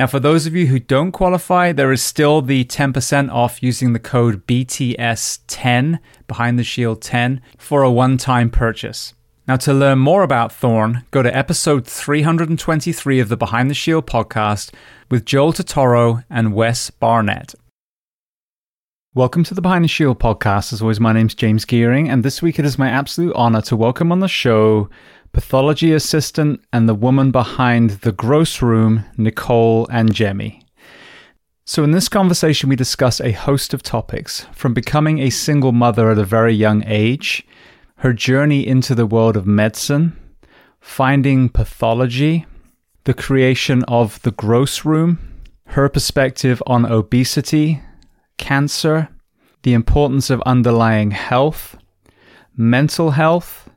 Now, for those of you who don't qualify, there is still the 10% off using the code BTS10, Behind the Shield 10, for a one time purchase. Now, to learn more about Thorne, go to episode 323 of the Behind the Shield podcast with Joel Totoro and Wes Barnett. Welcome to the Behind the Shield podcast. As always, my name's James Geering, and this week it is my absolute honor to welcome on the show pathology assistant, and the woman behind the gross room, Nicole Angemi. So, in this conversation, we discuss a host of topics from becoming a single mother at a very young age, her journey into the world of medicine, finding pathology, the creation of the gross room, her perspective on obesity, cancer, the importance of underlying health, mental health,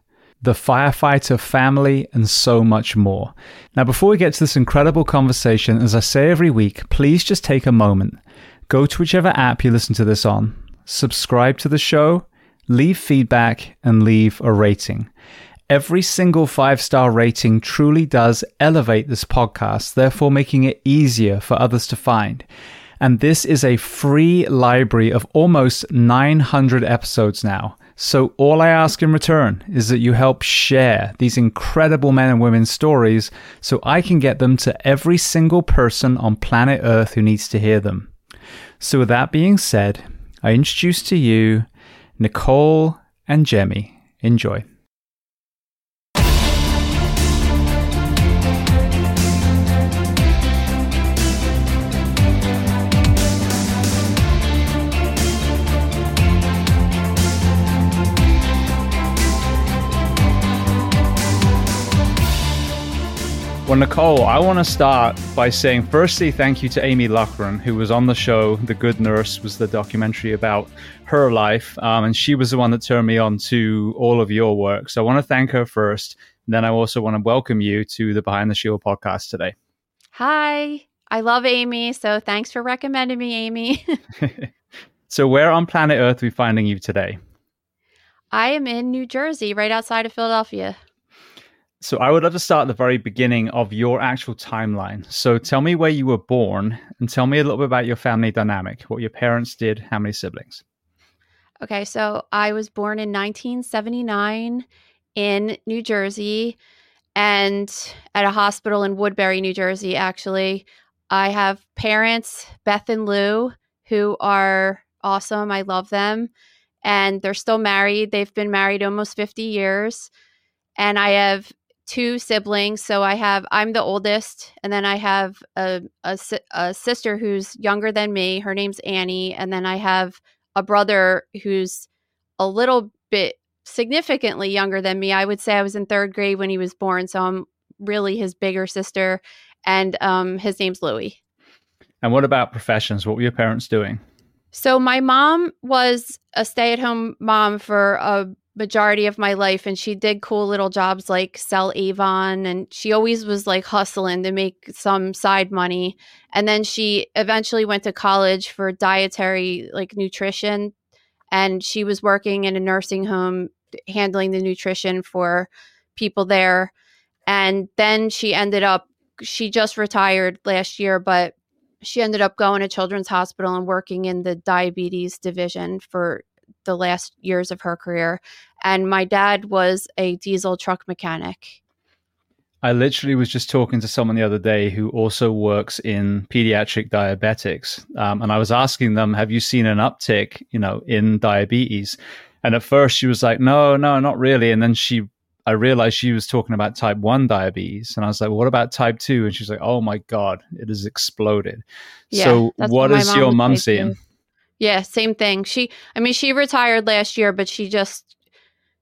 the firefighter family, and so much more. Now, before we get to this incredible conversation, as I say every week, please just take a moment. Go to whichever app you listen to this on, subscribe to the show, leave feedback, and leave a rating. Every single five star rating truly does elevate this podcast, therefore making it easier for others to find. And this is a free library of almost 900 episodes now. So, all I ask in return is that you help share these incredible men and women's stories so I can get them to every single person on planet Earth who needs to hear them. So, with that being said, I introduce to you Nicole Angemi. Enjoy. Well, Nicole, I want to start by saying, firstly, thank you to Amy Loughren, who was on the show. The Good Nurse was the documentary about her life, um, and she was the one that turned me on to all of your work. So I want to thank her first. And then I also want to welcome you to the Behind the Shield podcast today. Hi, I love Amy. So thanks for recommending me, Amy. so, where on planet Earth are we finding you today? I am in New Jersey, right outside of Philadelphia. So I would love to start at the very beginning of your actual timeline. So tell me where you were born and tell me a little bit about your family dynamic, what your parents did, how many siblings. Okay, so I was born in 1979 in New Jersey and at a hospital in Woodbury, New Jersey, actually. I have parents, Beth and Lou, who are awesome. I love them. And they're still married. They've been married almost 50 years. And I have two siblings. So I have I'm the oldest, and then I have a, a, a sister who's younger than me. Her name's Annie, and then I have a brother who's a little bit significantly younger than me. I would say I was in third grade when he was born, so I'm really his bigger sister, and um, his name's Louis. And what about professions? What were your parents doing? So my mom was a stay-at-home mom for a majority of my life and she did cool little jobs like sell Avon and she always was like hustling to make some side money. And then she eventually went to college for dietary like nutrition and she was working in a nursing home handling the nutrition for people there. And then she ended up she just retired last year but she ended up going to children's hospital and working in the diabetes division for the last years of her career. And my dad was a diesel truck mechanic. I literally was just talking to someone the other day who also works in pediatric diabetics, um, and I was asking them, "Have you seen an uptick, you know, in diabetes?" And at first, she was like, "No, no, not really." And then she, I realized she was talking about type one diabetes, and I was like, well, "What about type 2? And she's like, "Oh my god, it has exploded." Yeah, so, what, what is your mom seeing? Yeah, same thing. She, I mean, she retired last year, but she just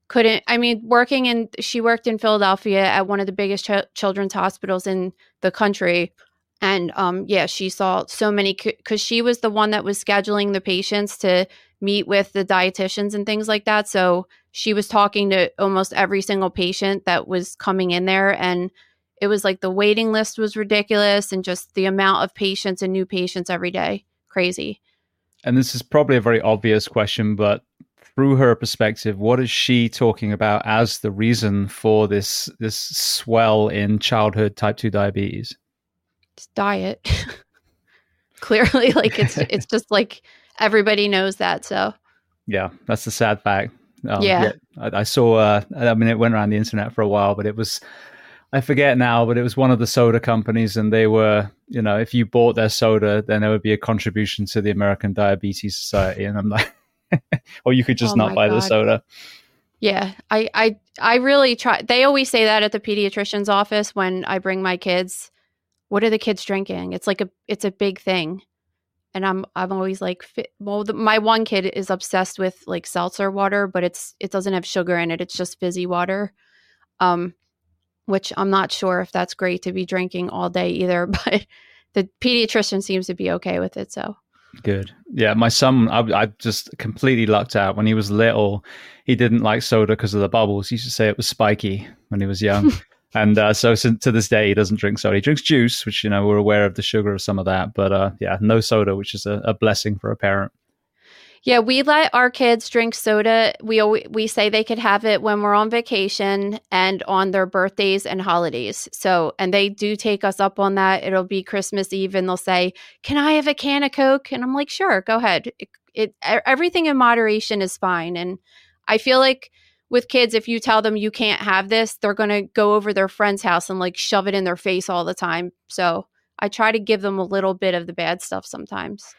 couldn't. I mean, working in, she worked in Philadelphia at one of the biggest ch- children's hospitals in the country. And um, yeah, she saw so many because she was the one that was scheduling the patients to meet with the dietitians and things like that. So she was talking to almost every single patient that was coming in there. And it was like the waiting list was ridiculous and just the amount of patients and new patients every day. Crazy and this is probably a very obvious question, but through her perspective, what is she talking about as the reason for this this swell in childhood type two diabetes? It's diet. Clearly, like it's it's just like everybody knows that. So yeah, that's the sad fact. Um, yeah, yeah I, I, saw. Uh, I mean, it went around the internet for a while, but it was I forget now, but it was one of the soda companies, and they were, you know, if you bought their soda, then there would be a contribution to the American Diabetes Society, and I'm like, or you could just oh not buy God. the soda. Yeah, I, I, I really try. They always say that at the pediatrician's office when I bring my kids. What are the kids drinking? It's like a, it's a big thing, and I'm, I'm always like, well, the, my one kid is obsessed with like seltzer water, but it's, it doesn't have sugar in it. It's just fizzy water. Um, which I'm not sure if that's great to be drinking all day either, but the pediatrician seems to be okay with it. So good. Yeah. My son, I, I just completely lucked out. When he was little, he didn't like soda because of the bubbles. He used to say it was spiky when he was young. and uh, so, so, to this day, he doesn't drink soda. He drinks juice, which, you know, we're aware of the sugar of some of that. But uh, yeah, no soda, which is a, a blessing for a parent. Yeah, we let our kids drink soda. We we say they could have it when we're on vacation and on their birthdays and holidays. So, and they do take us up on that. It'll be Christmas Eve and they'll say, "Can I have a can of Coke?" And I'm like, "Sure, go ahead." It, it everything in moderation is fine. And I feel like with kids if you tell them you can't have this, they're going to go over their friend's house and like shove it in their face all the time. So, I try to give them a little bit of the bad stuff sometimes.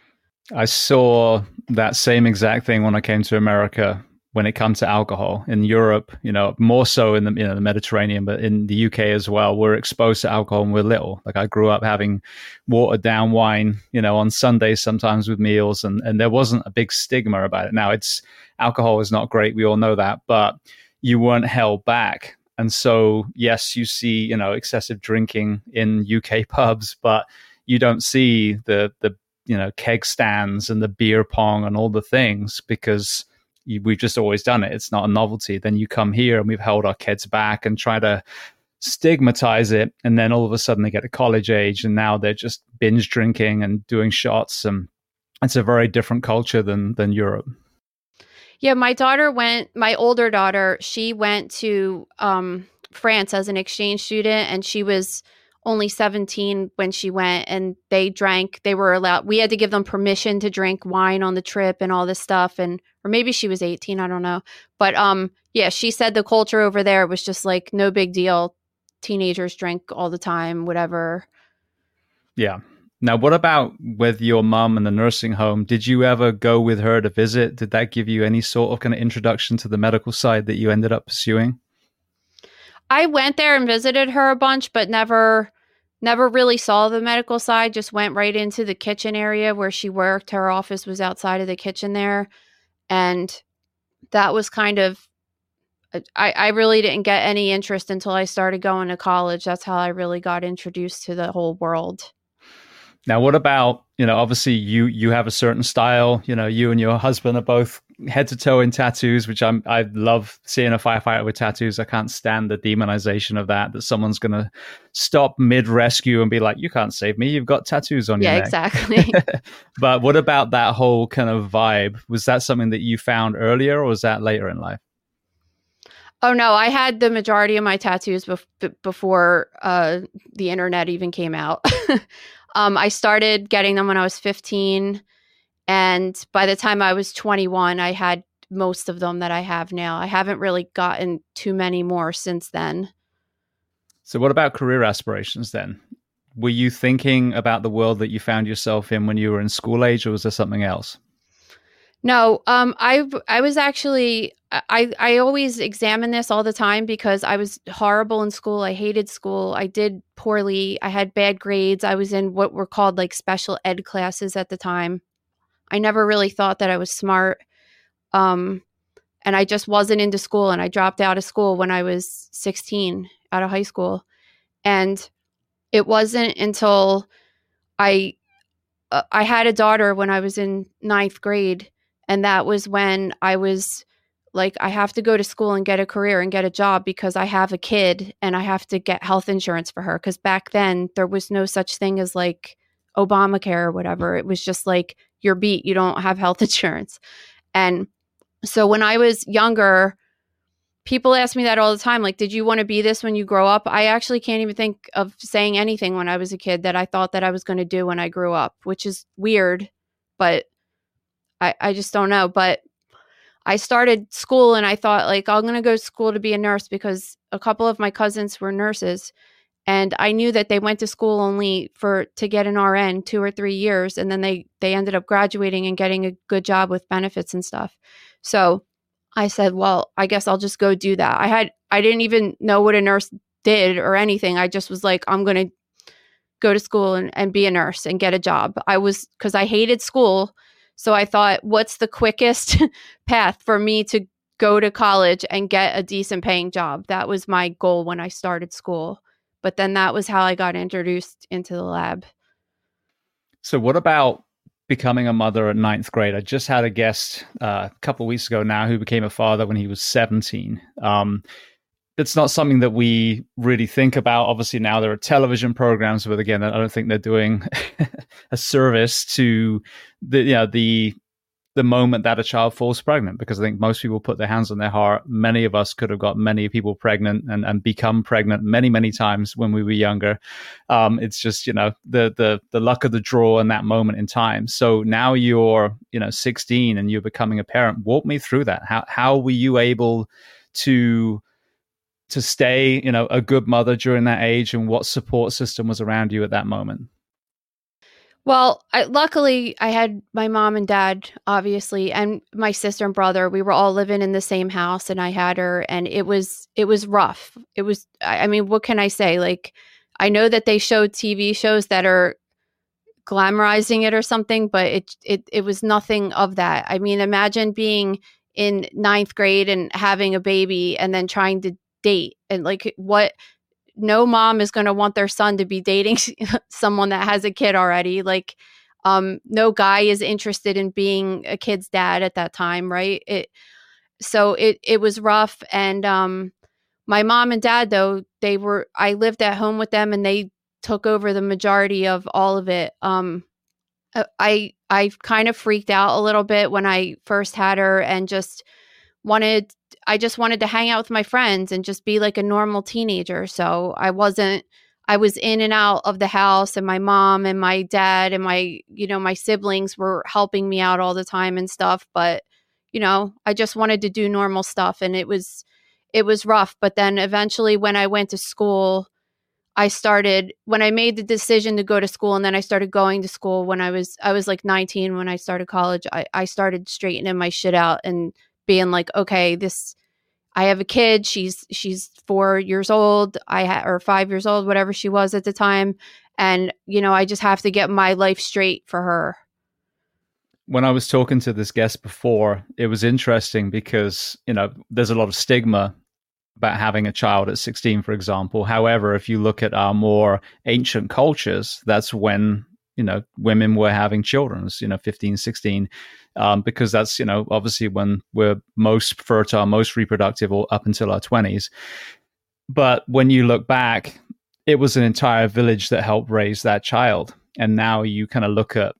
I saw that same exact thing when I came to America when it comes to alcohol in Europe, you know, more so in the you know the Mediterranean, but in the UK as well, we're exposed to alcohol when we're little. Like I grew up having watered down wine, you know, on Sundays sometimes with meals, and and there wasn't a big stigma about it. Now it's alcohol is not great, we all know that, but you weren't held back. And so yes, you see, you know, excessive drinking in UK pubs, but you don't see the the you know keg stands and the beer pong and all the things because we've just always done it. It's not a novelty. Then you come here and we've held our kids back and try to stigmatize it, and then all of a sudden they get to college age and now they're just binge drinking and doing shots, and it's a very different culture than than Europe. Yeah, my daughter went. My older daughter, she went to um, France as an exchange student, and she was only 17 when she went and they drank they were allowed we had to give them permission to drink wine on the trip and all this stuff and or maybe she was 18 i don't know. But um yeah she said the culture over there was just like no big deal. Teenagers drink all the time whatever. Yeah. Now what about with your mom and the nursing home? Did you ever go with her to visit? Did that give you any sort of kind of introduction to the medical side that you ended up pursuing I went there and visited her a bunch, but never never really saw the medical side. Just went right into the kitchen area where she worked. Her office was outside of the kitchen there. And that was kind of uh, I, I really didn't get any interest until I started going to college. That's how I really got introduced to the whole world. Now, what about you know? Obviously, you you have a certain style. You know, you and your husband are both head to toe in tattoos, which I'm I love seeing a firefighter with tattoos. I can't stand the demonization of that. That someone's gonna stop mid rescue and be like, "You can't save me. You've got tattoos on yeah, your neck." Yeah, exactly. but what about that whole kind of vibe? Was that something that you found earlier, or was that later in life? Oh no, I had the majority of my tattoos bef- before uh, the internet even came out. um, I started getting them when I was 15, and by the time I was 21, I had most of them that I have now. I haven't really gotten too many more since then. So, what about career aspirations then? Were you thinking about the world that you found yourself in when you were in school age, or was there something else? No, um, I I was actually I I always examine this all the time because I was horrible in school. I hated school. I did poorly. I had bad grades. I was in what were called like special ed classes at the time. I never really thought that I was smart. Um, and I just wasn't into school. And I dropped out of school when I was 16, out of high school. And it wasn't until I uh, I had a daughter when I was in ninth grade and that was when I was like, I have to go to school and get a career and get a job because I have a kid and I have to get health insurance for her. Because back then, there was no such thing as like Obamacare or whatever. It was just like, you're beat, you don't have health insurance. And so when I was younger, people ask me that all the time like did you want to be this when you grow up i actually can't even think of saying anything when i was a kid that i thought that i was going to do when i grew up which is weird but I, I just don't know. But I started school and I thought like I'm going to go to school to be a nurse because a couple of my cousins were nurses and I knew that they went to school only for to get an RN 2 or 3 years and then they they ended up graduating and getting a good job with benefits and stuff. So I said, "Well, I guess I'll just go do that." I had I didn't even know what a nurse did or anything. I just was like, "I'm going to go to school and, and be a nurse and get a job." I was cuz I hated school so I thought, what's the quickest path for me to go to college and get a decent paying job? That was my goal when I started school. But then that was how I got introduced into the lab. So, what about becoming a mother at ninth grade? I just had a guest uh, a couple weeks ago now who became a father when he was 17. Um, it's not something that we really think about. Obviously, now there are television programs, but again, I don't think they're doing a service to the you know, the the moment that a child falls pregnant because I think most people put their hands on their heart. Many of us could have got many people pregnant and, and become pregnant many, many times when we were younger. Um, it's just, you know, the the the luck of the draw in that moment in time. So now you're, you know, 16 and you're becoming a parent. Walk me through that. How how were you able to to stay, you know, a good mother during that age and what support system was around you at that moment? Well, I, luckily, I had my mom and dad, obviously, and my sister and brother. We were all living in the same house, and I had her, and it was it was rough. It was, I mean, what can I say? Like, I know that they showed TV shows that are glamorizing it or something, but it it it was nothing of that. I mean, imagine being in ninth grade and having a baby, and then trying to date and like what no mom is going to want their son to be dating someone that has a kid already like um no guy is interested in being a kid's dad at that time right? It so it it was rough and um my mom and dad though they were i lived at home with them and they took over the majority of all of it. Um uh, i i kind of freaked out a little bit when i first had her and just wanted I just wanted to hang out with my friends and just be like a normal teenager. So I wasn't I was in and out of the house and my mom and my dad and my you know my siblings were helping me out all the time and stuff, but you know, I just wanted to do normal stuff and it was it was rough, but then eventually when I went to school I started when I made the decision to go to school and then I started going to school when I was I was like 19 when I started college. I, I started straightening my shit out and being like, okay, this I have a kid. She's she's four years old. I ha- or five years old, whatever she was at the time, and you know, I just have to get my life straight for her. When I was talking to this guest before, it was interesting because you know there's a lot of stigma about having a child at 16, for example. However, if you look at our more ancient cultures, that's when you know women were having children you know 15 16 um, because that's you know obviously when we're most fertile most reproductive or up until our 20s but when you look back it was an entire village that helped raise that child. And now you kind of look at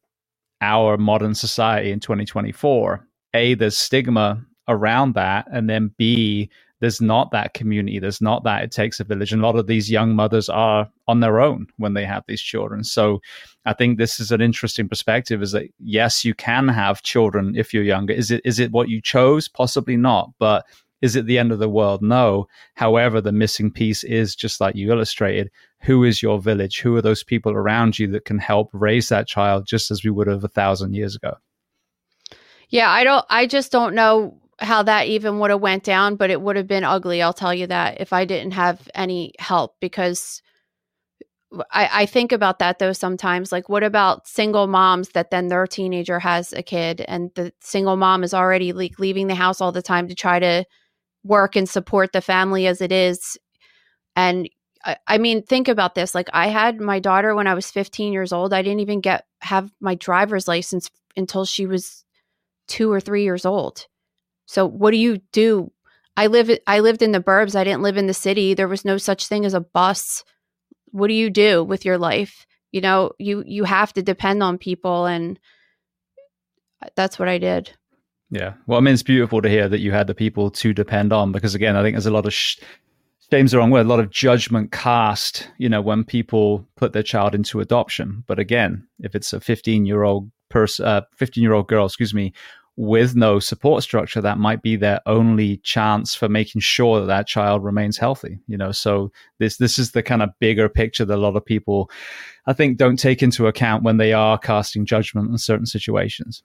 our modern society in 2024 a there's stigma around that and then b there's not that community. There's not that it takes a village. And a lot of these young mothers are on their own when they have these children. So i think this is an interesting perspective is that yes you can have children if you're younger. Is it is it what you chose? Possibly not. But is it the end of the world? No. However the missing piece is just like you illustrated who is your village? Who are those people around you that can help raise that child just as we would have a thousand years ago? Yeah i don't i just don't know how that even would have went down, but it would have been ugly. I'll tell you that if I didn't have any help because I, I think about that though sometimes. Like, what about single moms that then their teenager has a kid and the single mom is already like leaving the house all the time to try to work and support the family as it is. And I, I mean, think about this. Like, I had my daughter when I was 15 years old. I didn't even get have my driver's license until she was two or three years old. So what do you do? I live I lived in the burbs. I didn't live in the city. There was no such thing as a bus. What do you do with your life? You know, you you have to depend on people and that's what I did. Yeah. Well, I mean, it's beautiful to hear that you had the people to depend on because, again, I think there's a lot of sh- shame's the wrong word, a lot of judgment cast, you know, when people put their child into adoption. But again, if it's a 15 year old person, uh, 15 year old girl, excuse me, with no support structure, that might be their only chance for making sure that that child remains healthy. You know, so this this is the kind of bigger picture that a lot of people, I think, don't take into account when they are casting judgment in certain situations.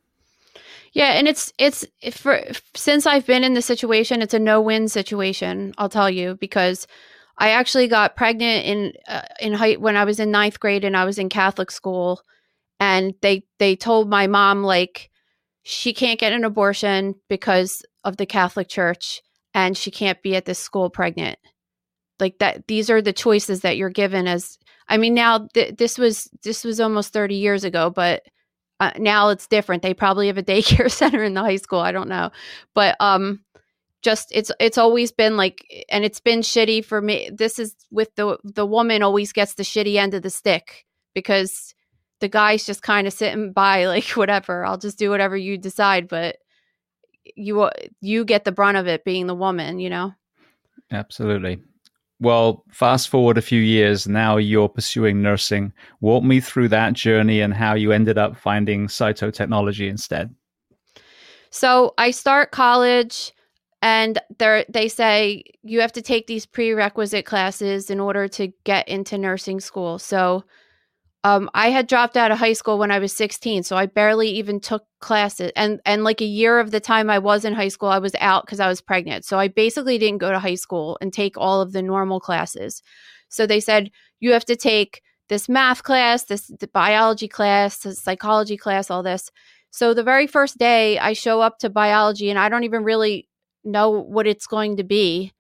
Yeah, and it's it's for since I've been in the situation, it's a no-win situation. I'll tell you because I actually got pregnant in uh, in height when I was in ninth grade and I was in Catholic school, and they they told my mom like she can't get an abortion because of the Catholic Church and she can't be at this school pregnant. Like that these are the choices that you're given as I mean now th- this was this was almost 30 years ago but uh, now it's different. They probably have a daycare center in the high school, I don't know. But um just it's it's always been like and it's been shitty for me. This is with the the woman always gets the shitty end of the stick because the guy's just kind of sitting by like whatever i'll just do whatever you decide but you uh, you get the brunt of it being the woman you know? Absolutely. Well fast forward a few years now you're pursuing nursing. Walk me through that journey and how you ended up finding cytotechnology instead. So i start college and they they say you have to take these prerequisite classes in order to get into nursing school. So um, I had dropped out of high school when I was 16, so I barely even took classes. And and like a year of the time I was in high school, I was out because I was pregnant. So I basically didn't go to high school and take all of the normal classes. So they said you have to take this math class, this biology class, this psychology class, all this. So the very first day I show up to biology and I don't even really know what it's going to be.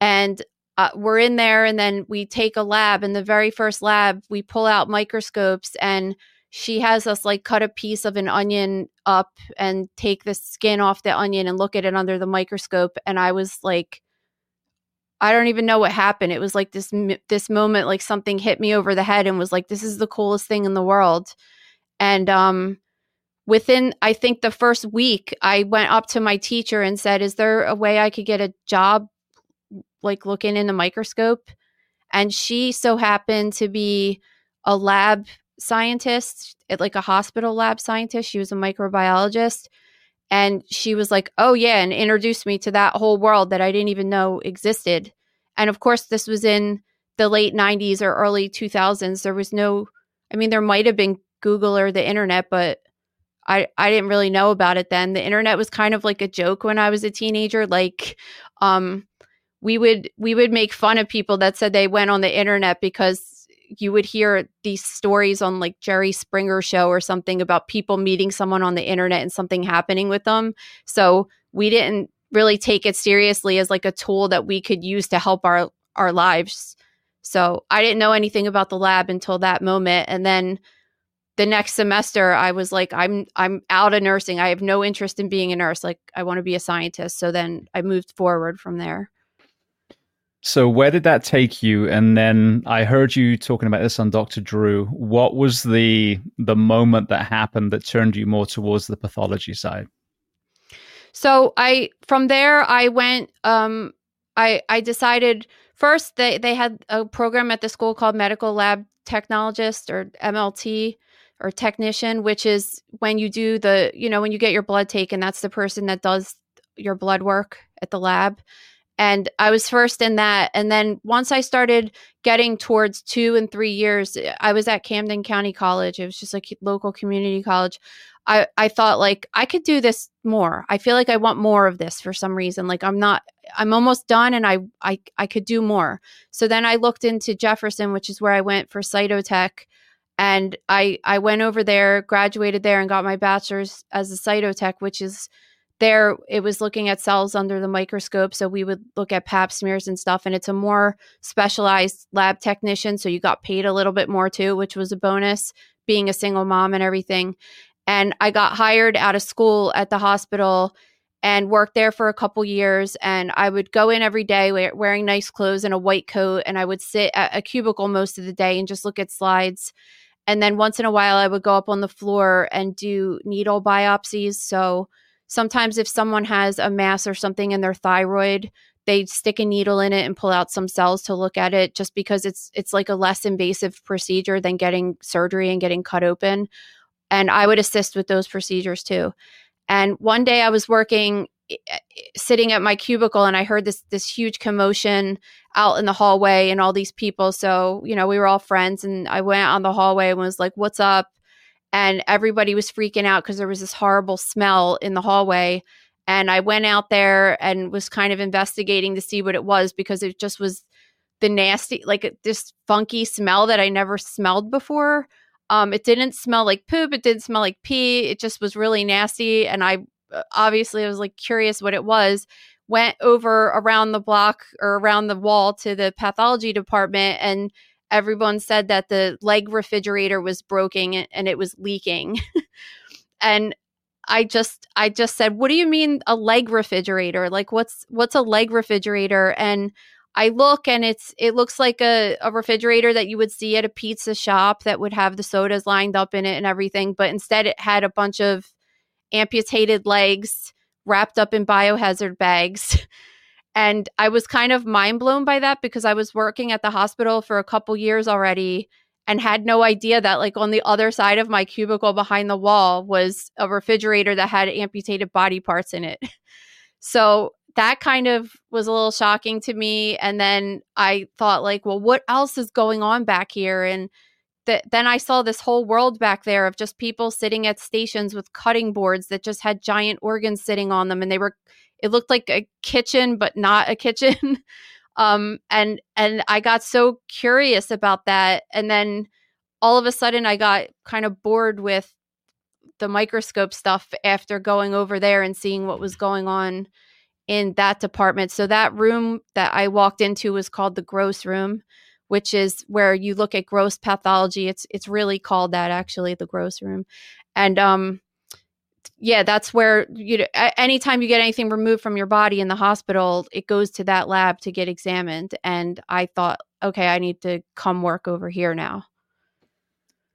And uh, we're in there and then we take a lab and the very first lab we pull out microscopes and she has us like cut a piece of an onion up and take the skin off the onion and look at it under the microscope and i was like i don't even know what happened. It was like this this moment like something hit me over the head and was like this is the coolest thing in the world. And um within i think the first week i went up to my teacher and said is there a way i could get a job like looking in the microscope and she so happened to be a lab scientist at like a hospital lab scientist she was a microbiologist and she was like oh yeah and introduced me to that whole world that i didn't even know existed and of course this was in the late 90s or early 2000s there was no i mean there might have been google or the internet but I, I didn't really know about it then. The internet was kind of like a joke when I was a teenager. Like, um, we would we would make fun of people that said they went on the internet because you would hear these stories on like Jerry Springer show or something about people meeting someone on the internet and something happening with them. So we didn't really take it seriously as like a tool that we could use to help our our lives. So I didn't know anything about the lab until that moment and then the next semester I was like I'm I'm out of nursing. I have no interest in being a nurse. Like I want to be a scientist. So then I moved forward from there. So where did that take you? And then I heard you talking about this on Dr. Drew. What was the the moment that happened that turned you more towards the pathology side? So I from there I went um I I decided first they they had a program at the school called medical lab technologist or MLT or technician which is when you do the you know when you get your blood taken that's the person that does your blood work at the lab and I was first in that and then once I started getting towards 2 and 3 years I was at Camden County College it was just like local community college I I thought like I could do this more. I feel like I want more of this for some reason. Like I'm not I'm almost done and I I I could do more. So then I looked into Jefferson, which is where I went for cytotech and I I went over there, graduated there and got my bachelor's as a cytotech, which is there it was looking at cells under the microscope so we would look at pap smears and stuff and it's a more specialized lab technician so you got paid a little bit more too which was a bonus being a single mom and everything and I got hired out of school at the hospital and worked there for a couple years. And I would go in every day wearing nice clothes and a white coat. And I would sit at a cubicle most of the day and just look at slides. And then once in a while, I would go up on the floor and do needle biopsies. So sometimes, if someone has a mass or something in their thyroid, they stick a needle in it and pull out some cells to look at it just because it's it's like a less invasive procedure than getting surgery and getting cut open. And I would assist with those procedures too. And one day I was working eh, eh, sitting at my cubicle and I heard this this huge commotion out in the hallway and all these people. So you know we were all friends and I went on the hallway and was like what's up and everybody was freaking out because there was this horrible smell in the hallway and I went out there and was kind of investigating to see what it was because it just was the nasty like this funky smell that I never smelled before um, it didn't smell like poop. It didn't smell like pee. It just was really nasty. And I uh, obviously I was like curious what it was. Went over around the block or around the wall to the pathology department, and everyone said that the leg refrigerator was broken and it was leaking. and I just I just said, "What do you mean a leg refrigerator? Like what's what's a leg refrigerator?" And I look and it's it looks like a, a refrigerator that you would see at a pizza shop that would have the sodas lined up in it and everything, but instead it had a bunch of amputated legs wrapped up in biohazard bags. and I was kind of mind blown by that because I was working at the hospital for a couple years already and had no idea that like on the other side of my cubicle behind the wall was a refrigerator that had amputated body parts in it. So that kind of was a little shocking to me. And then I thought, like, well, what else is going on back here? And th- then I saw this whole world back there of just people sitting at stations with cutting boards that just had giant organs sitting on them, and they were. It looked like a kitchen, but not a kitchen. um, and and I got so curious about that, and then all of a sudden I got kind of bored with the microscope stuff after going over there and seeing what was going on in that department. So that room that I walked into was called the gross room, which is where you look at gross pathology. It's it's really called that actually, the gross room. And um yeah, that's where you know, anytime you get anything removed from your body in the hospital, it goes to that lab to get examined. And I thought, okay, I need to come work over here now.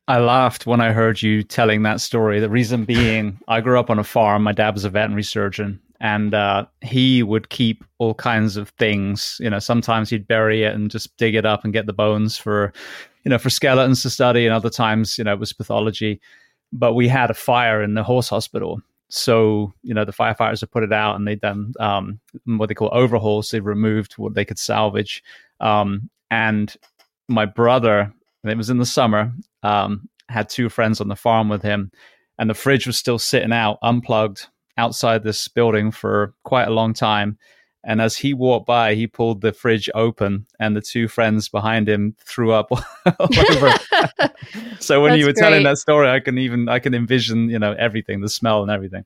I laughed when I heard you telling that story. The reason being, I grew up on a farm. My dad was a veterinary surgeon, and uh, he would keep all kinds of things. You know, sometimes he'd bury it and just dig it up and get the bones for, you know, for skeletons to study, and other times, you know, it was pathology. But we had a fire in the horse hospital, so you know the firefighters had put it out, and they'd done um, what they call overhauls. They removed what they could salvage, um, and my brother. It was in the summer. Um, had two friends on the farm with him, and the fridge was still sitting out, unplugged, outside this building for quite a long time. And as he walked by, he pulled the fridge open, and the two friends behind him threw up all over. so when That's you were great. telling that story, I can even I can envision you know everything, the smell and everything.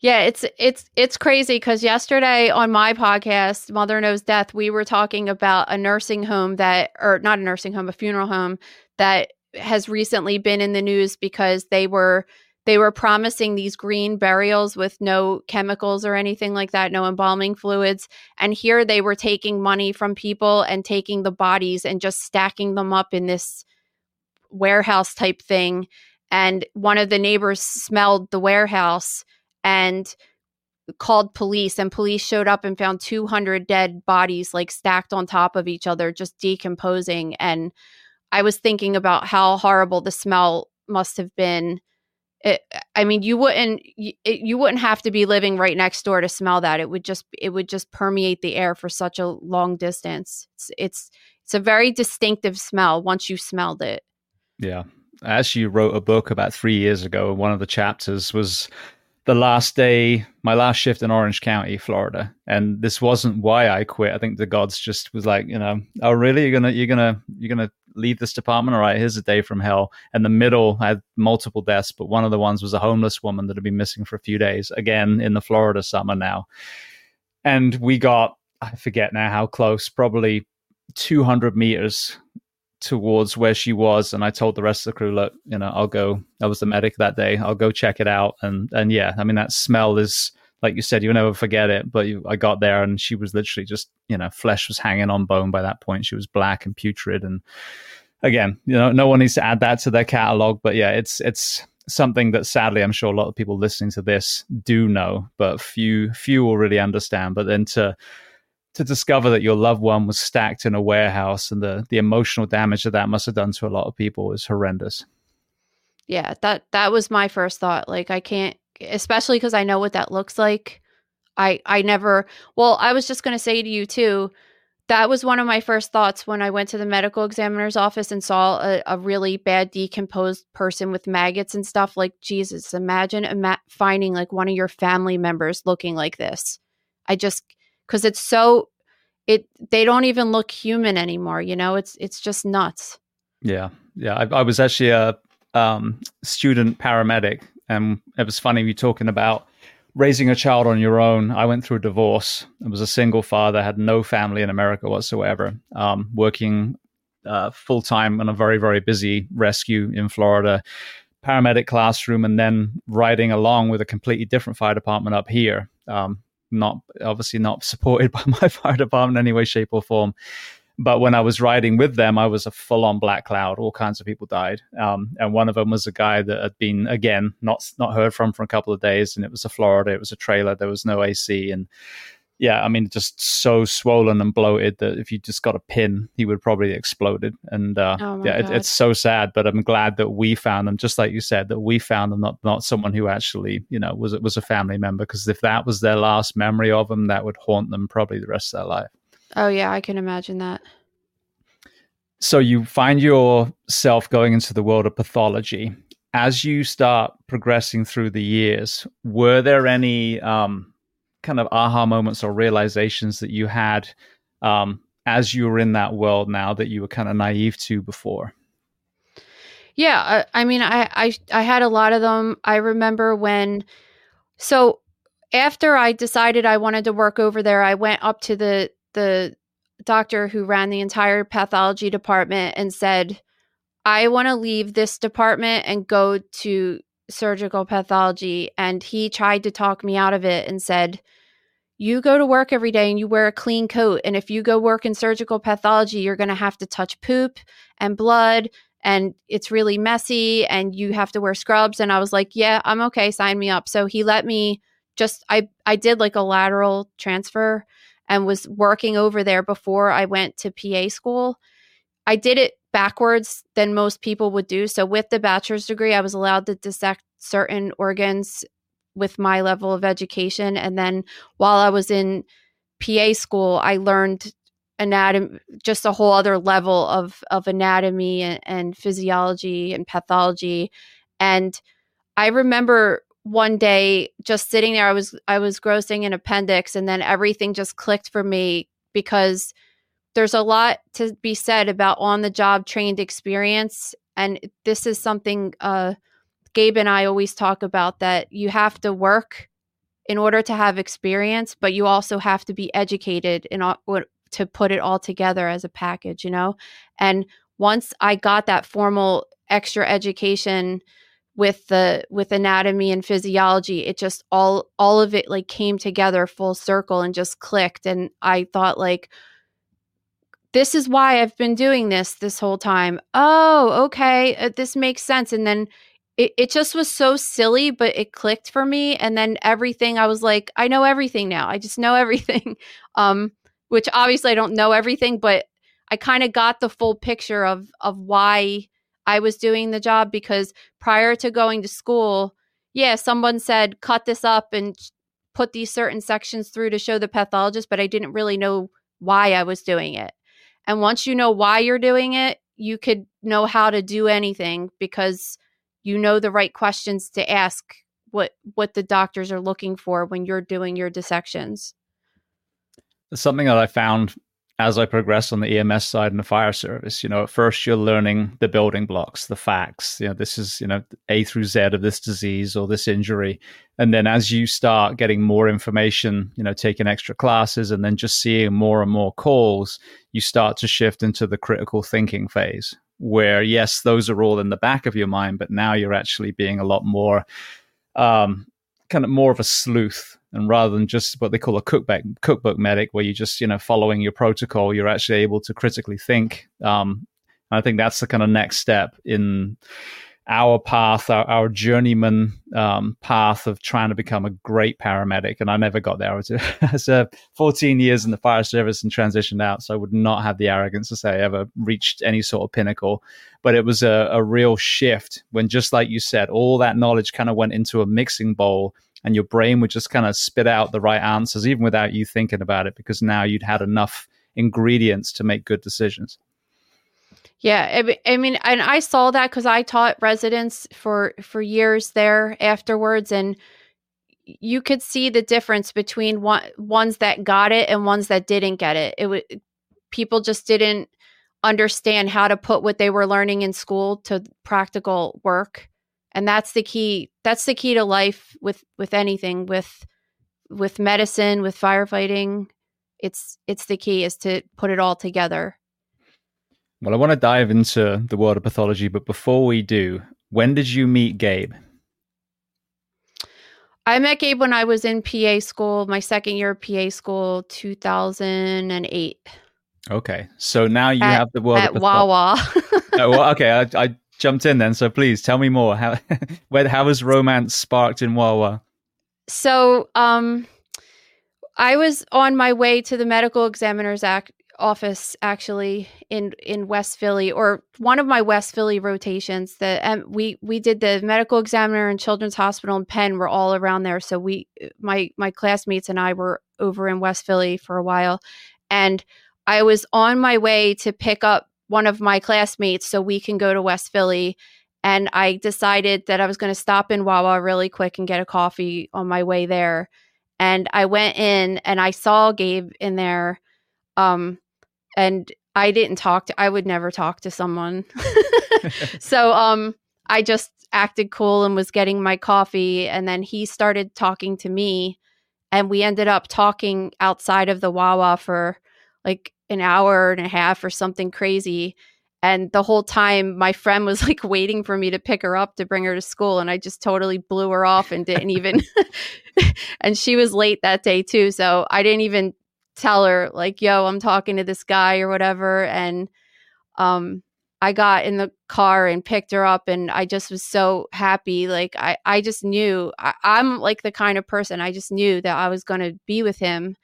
Yeah, it's it's it's crazy because yesterday on my podcast, Mother Knows Death, we were talking about a nursing home that, or not a nursing home, a funeral home that has recently been in the news because they were they were promising these green burials with no chemicals or anything like that, no embalming fluids. And here they were taking money from people and taking the bodies and just stacking them up in this warehouse type thing. And one of the neighbors smelled the warehouse and called police and police showed up and found 200 dead bodies like stacked on top of each other just decomposing and i was thinking about how horrible the smell must have been it, I mean, you wouldn't you, you wouldn't have to be living right next door to smell that. It would just it would just permeate the air for such a long distance. It's it's it's a very distinctive smell once you smelled it. Yeah, I actually wrote a book about three years ago. One of the chapters was the last day, my last shift in Orange County, Florida, and this wasn't why I quit. I think the gods just was like, you know, oh really? You're gonna you're gonna you're gonna leave this department? All right, here's a day from hell. And the middle had multiple deaths, but one of the ones was a homeless woman that had been missing for a few days. Again in the Florida summer now, and we got I forget now how close, probably 200 meters towards where she was and I told the rest of the crew look you know I'll go. I was the medic that day. I'll go check it out. And and yeah I mean that smell is like you said you'll never forget it but you, I got there and she was literally just you know flesh was hanging on bone by that point. She was black and putrid. And again you know no one needs to add that to their catalog but yeah it's it's something that sadly I'm sure a lot of people listening to this do know but few few will really understand. But then to to discover that your loved one was stacked in a warehouse and the the emotional damage that that must have done to a lot of people is horrendous. Yeah, that that was my first thought. Like I can't especially because I know what that looks like. I I never well, I was just going to say to you too, that was one of my first thoughts when I went to the medical examiner's office and saw a, a really bad decomposed person with maggots and stuff. Like, Jesus, imagine ima- finding like one of your family members looking like this. I just, because it's so it they don't even look human anymore you know? It's it's just nuts. Yeah yeah. I, I was actually a um, student paramedic and it was funny you talking about raising a child on your own. I went through a divorce. I was a single father had no family in america whatsoever. Um, working uh, full time on a very very busy rescue in florida. Paramedic classroom and then riding along with a completely different fire department up here. Um, not obviously not supported by my fire department in any way, shape, or form. But when I was riding with them, I was a full on black cloud. All kinds of people died, um, and one of them was a guy that had been again not not heard from for a couple of days, and it was a Florida. It was a trailer. There was no AC, and yeah, I mean, just so swollen and bloated that if you just got a pin, he would probably exploded. And uh, oh yeah, it, it's so sad. But I'm glad that we found them, just like you said, that we found them, not not someone who actually, you know, was was a family member. Because if that was their last memory of them, that would haunt them probably the rest of their life. Oh yeah, I can imagine that. So you find yourself going into the world of pathology. As you start progressing through the years, were there any um, kind of aha moments or realizations that you had um, as you were in that world now that you were kind of naive to before? Yeah, I, I mean, I, I I had a lot of them. I remember when, so after I decided I wanted to work over there, I went up to the the doctor who ran the entire pathology department and said, I want to leave this department and go to surgical pathology and he tried to talk me out of it and said you go to work every day and you wear a clean coat and if you go work in surgical pathology you're going to have to touch poop and blood and it's really messy and you have to wear scrubs. And I was like yeah I'm okay sign me up. So he let me just I I did like a lateral transfer and was working over there before I went to PA school. I did it backwards than most people would do. So with the bachelor's degree, I was allowed to dissect certain organs with my level of education. And then while I was in PA school, I learned anatomy, just a whole other level of of anatomy and, and physiology and pathology. And I remember one day just sitting there, I was I was grossing an appendix, and then everything just clicked for me because there's a lot to be said about on the job trained experience and this is something uh, gabe and i always talk about that you have to work in order to have experience but you also have to be educated in all, to put it all together as a package you know? And once I got that formal extra education with the with anatomy and physiology it just all all of it like came together full circle and just clicked and i thought like this is why i've been doing this this whole time. Oh okay uh, this makes sense. And then it, it just was so silly but it clicked for me. And then everything i was like i know everything now. I just know everything. Um which obviously i don't know everything but i kind of got the full picture of of why I was doing the job because prior to going to school, yeah, someone said cut this up and put these certain sections through to show the pathologist, but I didn't really know why I was doing it. And once you know why you're doing it, you could know how to do anything because you know the right questions to ask what what the doctors are looking for when you're doing your dissections. Something that I found as I progress on the EMS side and the fire service, you know, at first you're learning the building blocks, the facts. You know, this is, you know, A through Z of this disease or this injury. And then as you start getting more information, you know, taking extra classes and then just seeing more and more calls, you start to shift into the critical thinking phase where, yes, those are all in the back of your mind, but now you're actually being a lot more, um, kind of more of a sleuth and rather than just what they call a cookbook cookbook medic where you're just you know following your protocol you're actually able to critically think. Um, i think that's the kind of next step in our path our, our journeyman um, path of trying to become a great paramedic. And i never got there. I was as a 14 years in the fire service and transitioned out so i would not have the arrogance to say i ever reached any sort of pinnacle. But it was a, a real shift when just like you said all that knowledge kind of went into a mixing bowl and your brain would just kind of spit out the right answers even without you thinking about it because now you'd had enough ingredients to make good decisions. Yeah i mean and i saw that because i taught residents for for years there afterwards and you could see the difference between one, ones that got it and ones that didn't get it. It would people just didn't understand how to put what they were learning in school to practical work and that's the key that's the key to life with with anything with with medicine with firefighting. It's it's the key is to put it all together. Well i want to dive into the world of pathology but before we do when did you meet gabe? I met gabe when i was in pa school my second year of pa school 2008 okay so now you at, have the world at of wawa. Oh, well, okay I, I jumped in then. So please tell me more. How where how was romance sparked in Wawa? So um I was on my way to the medical examiner's act office actually in in West Philly or one of my West Philly rotations that um, we we did the medical examiner and children's hospital and Penn were all around there so we my my classmates and I were over in West Philly for a while and I was on my way to pick up one of my classmates so we can go to West Philly. And I decided that I was going to stop in Wawa really quick and get a coffee on my way there. And I went in and I saw Gabe in there. Um, and I didn't talk to, I would never talk to someone. so, um, I just acted cool and was getting my coffee. And then he started talking to me. And we ended up talking outside of the Wawa for like an hour and a half or something crazy. And the whole time, my friend was like waiting for me to pick her up to bring her to school. And I just totally blew her off and didn't even. and she was late that day too. So I didn't even tell her, like, yo, I'm talking to this guy or whatever. And um, I got in the car and picked her up. And I just was so happy. Like, I, I just knew I, I'm like the kind of person I just knew that I was going to be with him.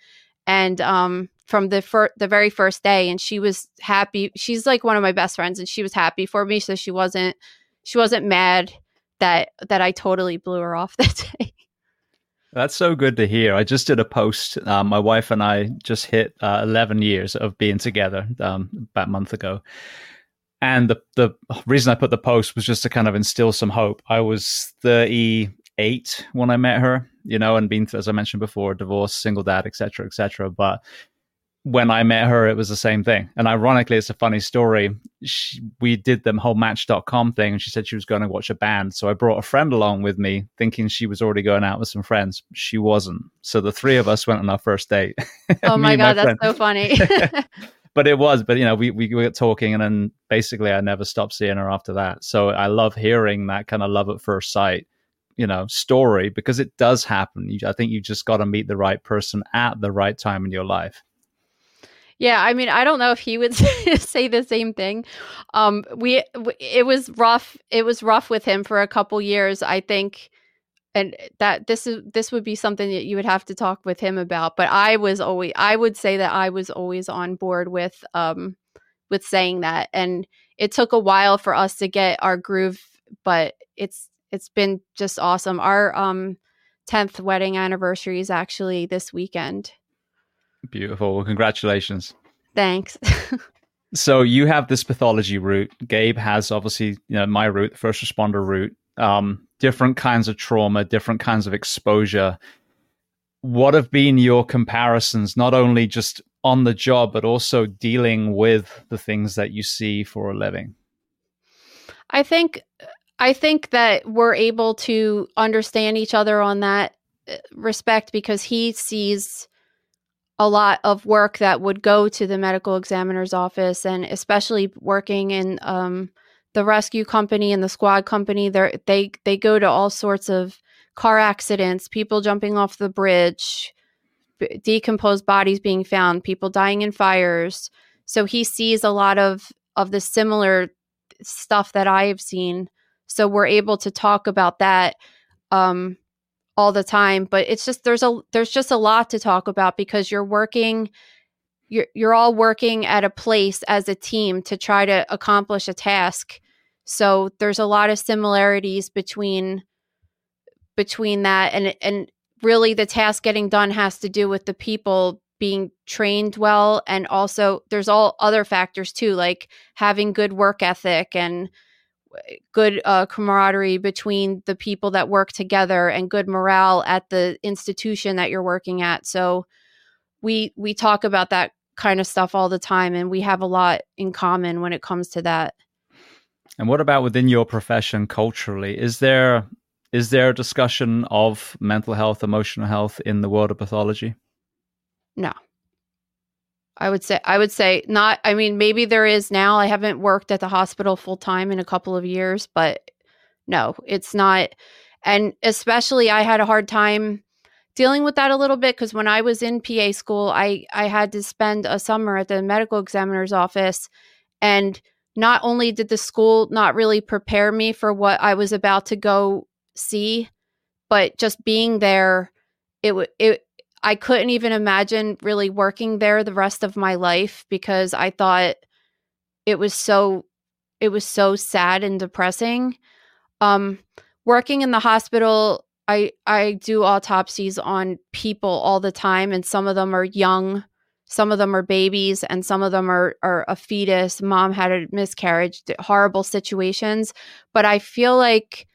And um, from the fir- the very first day and she was happy she's like one of my best friends and she was happy for me so she wasn't she wasn't mad that that I totally blew her off that day. That's so good to hear. I just did a post. Um, my wife and I just hit uh, 11 years of being together um, about a month ago. And the, the reason I put the post was just to kind of instill some hope. I was 38 when I met her, you know, and been, as I mentioned before, divorced, single dad, etc., etc. But when I met her, it was the same thing. And ironically, it's a funny story. She, we did the whole match.com thing, and she said she was going to watch a band. So I brought a friend along with me, thinking she was already going out with some friends. She wasn't. So the three of us went on our first date. Oh my God, that's friend. so funny. but it was. But you know, we we were talking, and then basically, I never stopped seeing her after that. So I love hearing that kind of love at first sight, you know, story because it does happen. You, I think you just got to meet the right person at the right time in your life. Yeah, I mean, I don't know if he would say the same thing. Um, we it was rough. It was rough with him for a couple years. I think, and that this is this would be something that you would have to talk with him about. But I was always, I would say that I was always on board with um with saying that, and it took a while for us to get our groove, but it's it's been just awesome. Our um tenth wedding anniversary is actually this weekend. Beautiful. Well, congratulations. Thanks. so you have this pathology route. Gabe has obviously, you know, my route, the first responder route. Um, different kinds of trauma, different kinds of exposure. What have been your comparisons, not only just on the job, but also dealing with the things that you see for a living? I think I think that we're able to understand each other on that uh, respect because he sees a lot of work that would go to the medical examiner's office and especially working in um, the rescue company and the squad company they they go to all sorts of car accidents people jumping off the bridge decomposed bodies being found people dying in fires. So he sees a lot of of the similar stuff that i have seen. So we're able to talk about that um, all the time but it's just there's a there's just a lot to talk about because you're working you're you're all working at a place as a team to try to accomplish a task. So there's a lot of similarities between between that and and really the task getting done has to do with the people being trained well and also there's all other factors too like having good work ethic and good uh, camaraderie between the people that work together and good morale at the institution that you're working at. So we we talk about that kind of stuff all the time and we have a lot in common when it comes to that. And what about within your profession culturally? Is there is there a discussion of mental health, emotional health in the world of pathology? No. I would say I would say not I mean maybe there is now. I haven't worked at the hospital full time in a couple of years, but no, it's not and especially I had a hard time dealing with that a little bit cuz when I was in PA school, I I had to spend a summer at the medical examiner's office and not only did the school not really prepare me for what I was about to go see, but just being there it it I couldn't even imagine really working there the rest of my life because I thought it was so it was so sad and depressing. Um working in the hospital, I I do autopsies on people all the time and some of them are young, some of them are babies and some of them are are a fetus, mom had a miscarriage, horrible situations, but I feel like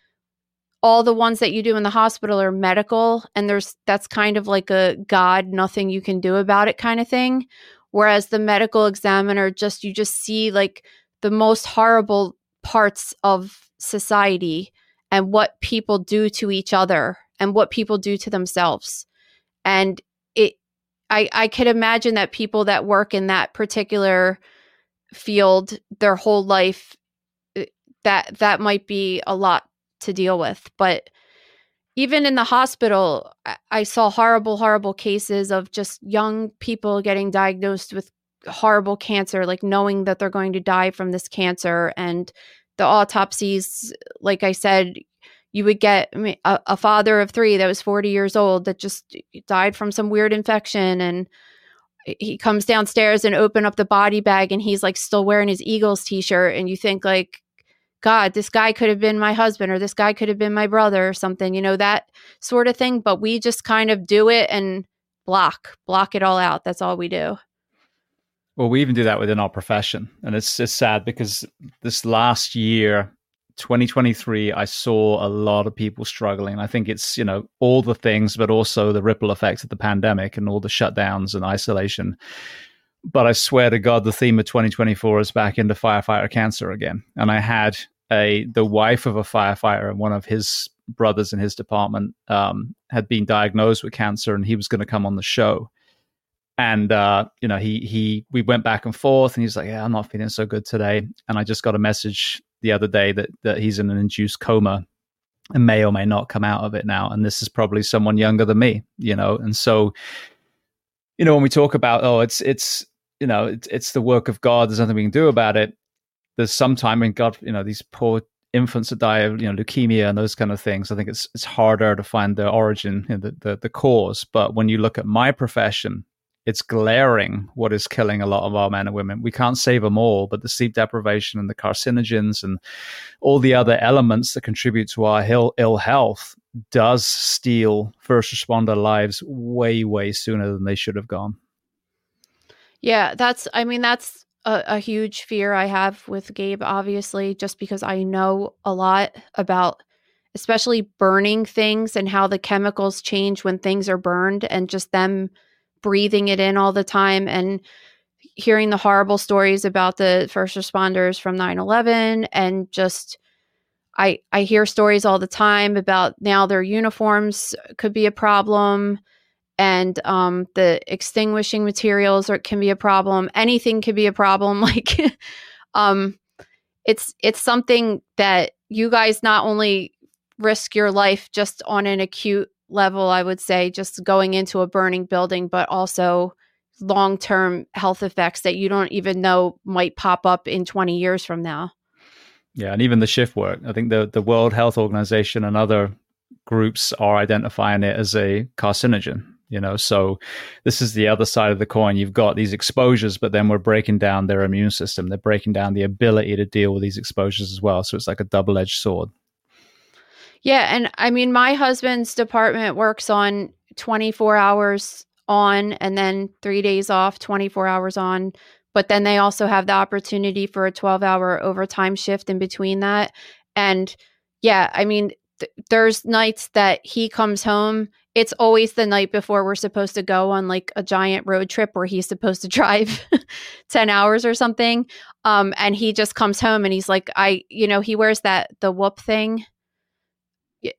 all the ones that you do in the hospital are medical and there's that's kind of like a god nothing you can do about it kind of thing. Whereas the medical examiner just you just see like the most horrible parts of society and what people do to each other and what people do to themselves. And it i i could imagine that people that work in that particular field their whole life eh, that that might be a lot to deal with. But even in the hospital, I saw horrible, horrible cases of just young people getting diagnosed with horrible cancer, like knowing that they're going to die from this cancer. And the autopsies, like I said, you would get a, a father of three that was 40 years old that just died from some weird infection. And he comes downstairs and open up the body bag and he's like still wearing his Eagles t shirt. And you think, like, God, this guy could have been my husband or this guy could have been my brother or something, you know, that sort of thing. But we just kind of do it and block, block it all out. That's all we do. Well, we even do that within our profession. And it's, it's sad because this last year, 2023, I saw a lot of people struggling. I think it's, you know, all the things, but also the ripple effects of the pandemic and all the shutdowns and isolation but I swear to God, the theme of 2024 is back into firefighter cancer again. And I had a the wife of a firefighter and one of his brothers in his department um, had been diagnosed with cancer, and he was going to come on the show. and uh, you know he he we went back and forth and he's like yeah i'm not feeling so good today and i just got a message the other day that that he's in an induced coma and may or may not come out of it now and this is probably someone younger than me you know and so you know when we talk about oh it's it's you know it's, it's the work of god there's nothing we can do about it there's some time when god you know these poor infants that die of you know leukemia and those kind of things i think it's it's harder to find the origin you know, the, the the cause but when you look at my profession it's glaring what is killing a lot of our men and women. We can't save them all, but the sleep deprivation and the carcinogens and all the other elements that contribute to our Ill, Ill health does steal first responder lives way, way sooner than they should have gone. Yeah, that's, I mean, that's a, a huge fear I have with Gabe, obviously, just because I know a lot about especially burning things and how the chemicals change when things are burned and just them breathing it in all the time and hearing the horrible stories about the first responders from 9/11 and just I I hear stories all the time about now their uniforms could be a problem and um, the extinguishing materials are, can be a problem. Anything can be a problem. Like, um, it's it's something that you guys not only risk your life just on an acute level, I would say, just going into a burning building, but also long term health effects that you don't even know might pop up in 20 years from now. Yeah, and even the shift work. I think the, the World Health Organization and other groups are identifying it as a carcinogen. You know, so this is the other side of the coin. You've got these exposures, but then we're breaking down their immune system. They're breaking down the ability to deal with these exposures as well. So it's like a double edged sword. Yeah, and I mean my husband's department works on 24 hours on and then 3 days off, 24 hours on, but then they also have the opportunity for a 12-hour overtime shift in between that. And yeah, I mean th- there's nights that he comes home it's always the night before we're supposed to go on like a giant road trip where he's supposed to drive 10 hours or something um and he just comes home and he's like i you know he wears that the whoop thing.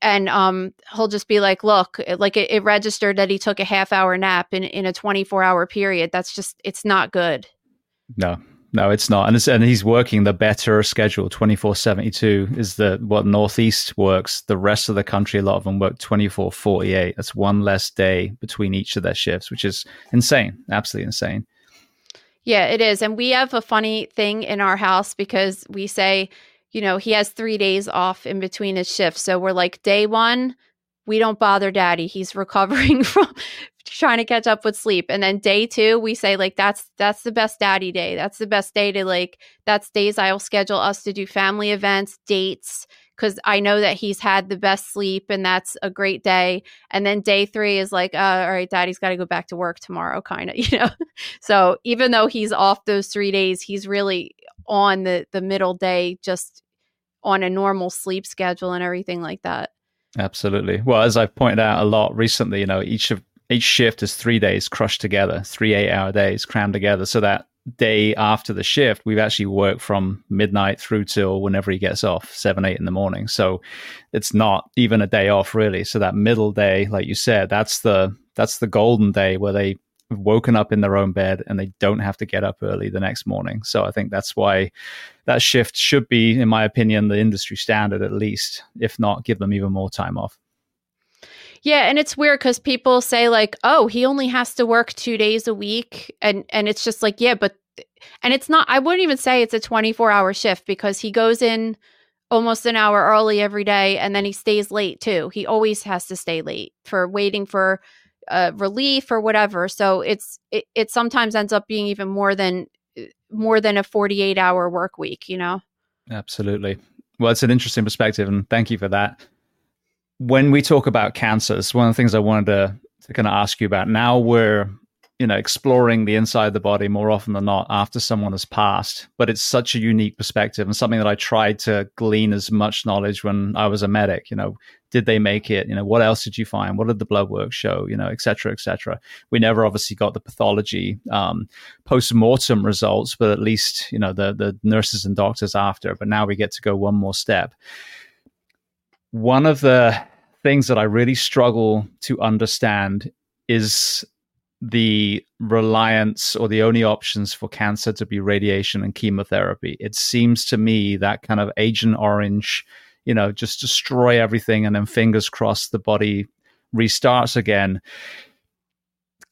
And um he'll just be like look like it, it, registered that he took a half hour nap in in a 24 hour period. That's just it's not good. No no it's not. And it's, and he's working the better schedule. 24 72 is the what northeast works. The rest of the country a lot of them work 24 48 that's one less day between each of their shifts which is insane absolutely insane. Yeah it is. And we have a funny thing in our house because we say you know, he has three days off in between his shifts. So we're like, day one, we don't bother daddy. He's recovering from trying to catch up with sleep. And then day two, we say, like, that's that's the best daddy day. That's the best day to like that's days I'll schedule us to do family events, dates, because I know that he's had the best sleep and that's a great day. And then day three is like, uh, all right, daddy's got to go back to work tomorrow, kind of, you know? so even though he's off those three days, he's really on the, the middle day, just on a normal sleep schedule and everything like that. Absolutely. Well, as I've pointed out a lot recently, you know, each of each shift is three days crushed together, three eight hour days crammed together. So that day after the shift, we've actually worked from midnight through till whenever he gets off, seven, eight in the morning. So it's not even a day off really. So that middle day, like you said, that's the that's the golden day where they have woken up in their own bed and they don't have to get up early the next morning. So I think that's why that shift should be, in my opinion, the industry standard at least, if not give them even more time off. Yeah, and it's weird because people say like, "Oh, he only has to work two days a week," and and it's just like, yeah, but and it's not. I wouldn't even say it's a twenty four hour shift because he goes in almost an hour early every day, and then he stays late too. He always has to stay late for waiting for uh, relief or whatever. So it's it, it sometimes ends up being even more than Uh, more than a forty eight hour work week. You know. Absolutely. Well, it's an interesting perspective, and thank you for that when we talk about cancers, one of the things I wanted to, to kind of ask you about now we're you know exploring the inside of the body more often than not after someone has passed. But it's such a unique perspective and something that i tried to glean as much knowledge when i was a medic you know did they make it? You know what else did you find? What did the blood work show? You know et cetera et cetera. We never obviously got the pathology um, post-mortem results but at least you know the the nurses and doctors after. But now we get to go one more step. One of the things that I really struggle to understand is the reliance or the only options for cancer to be radiation and chemotherapy. It seems to me that kind of Agent Orange, you know, just destroy everything and then fingers crossed the body restarts again,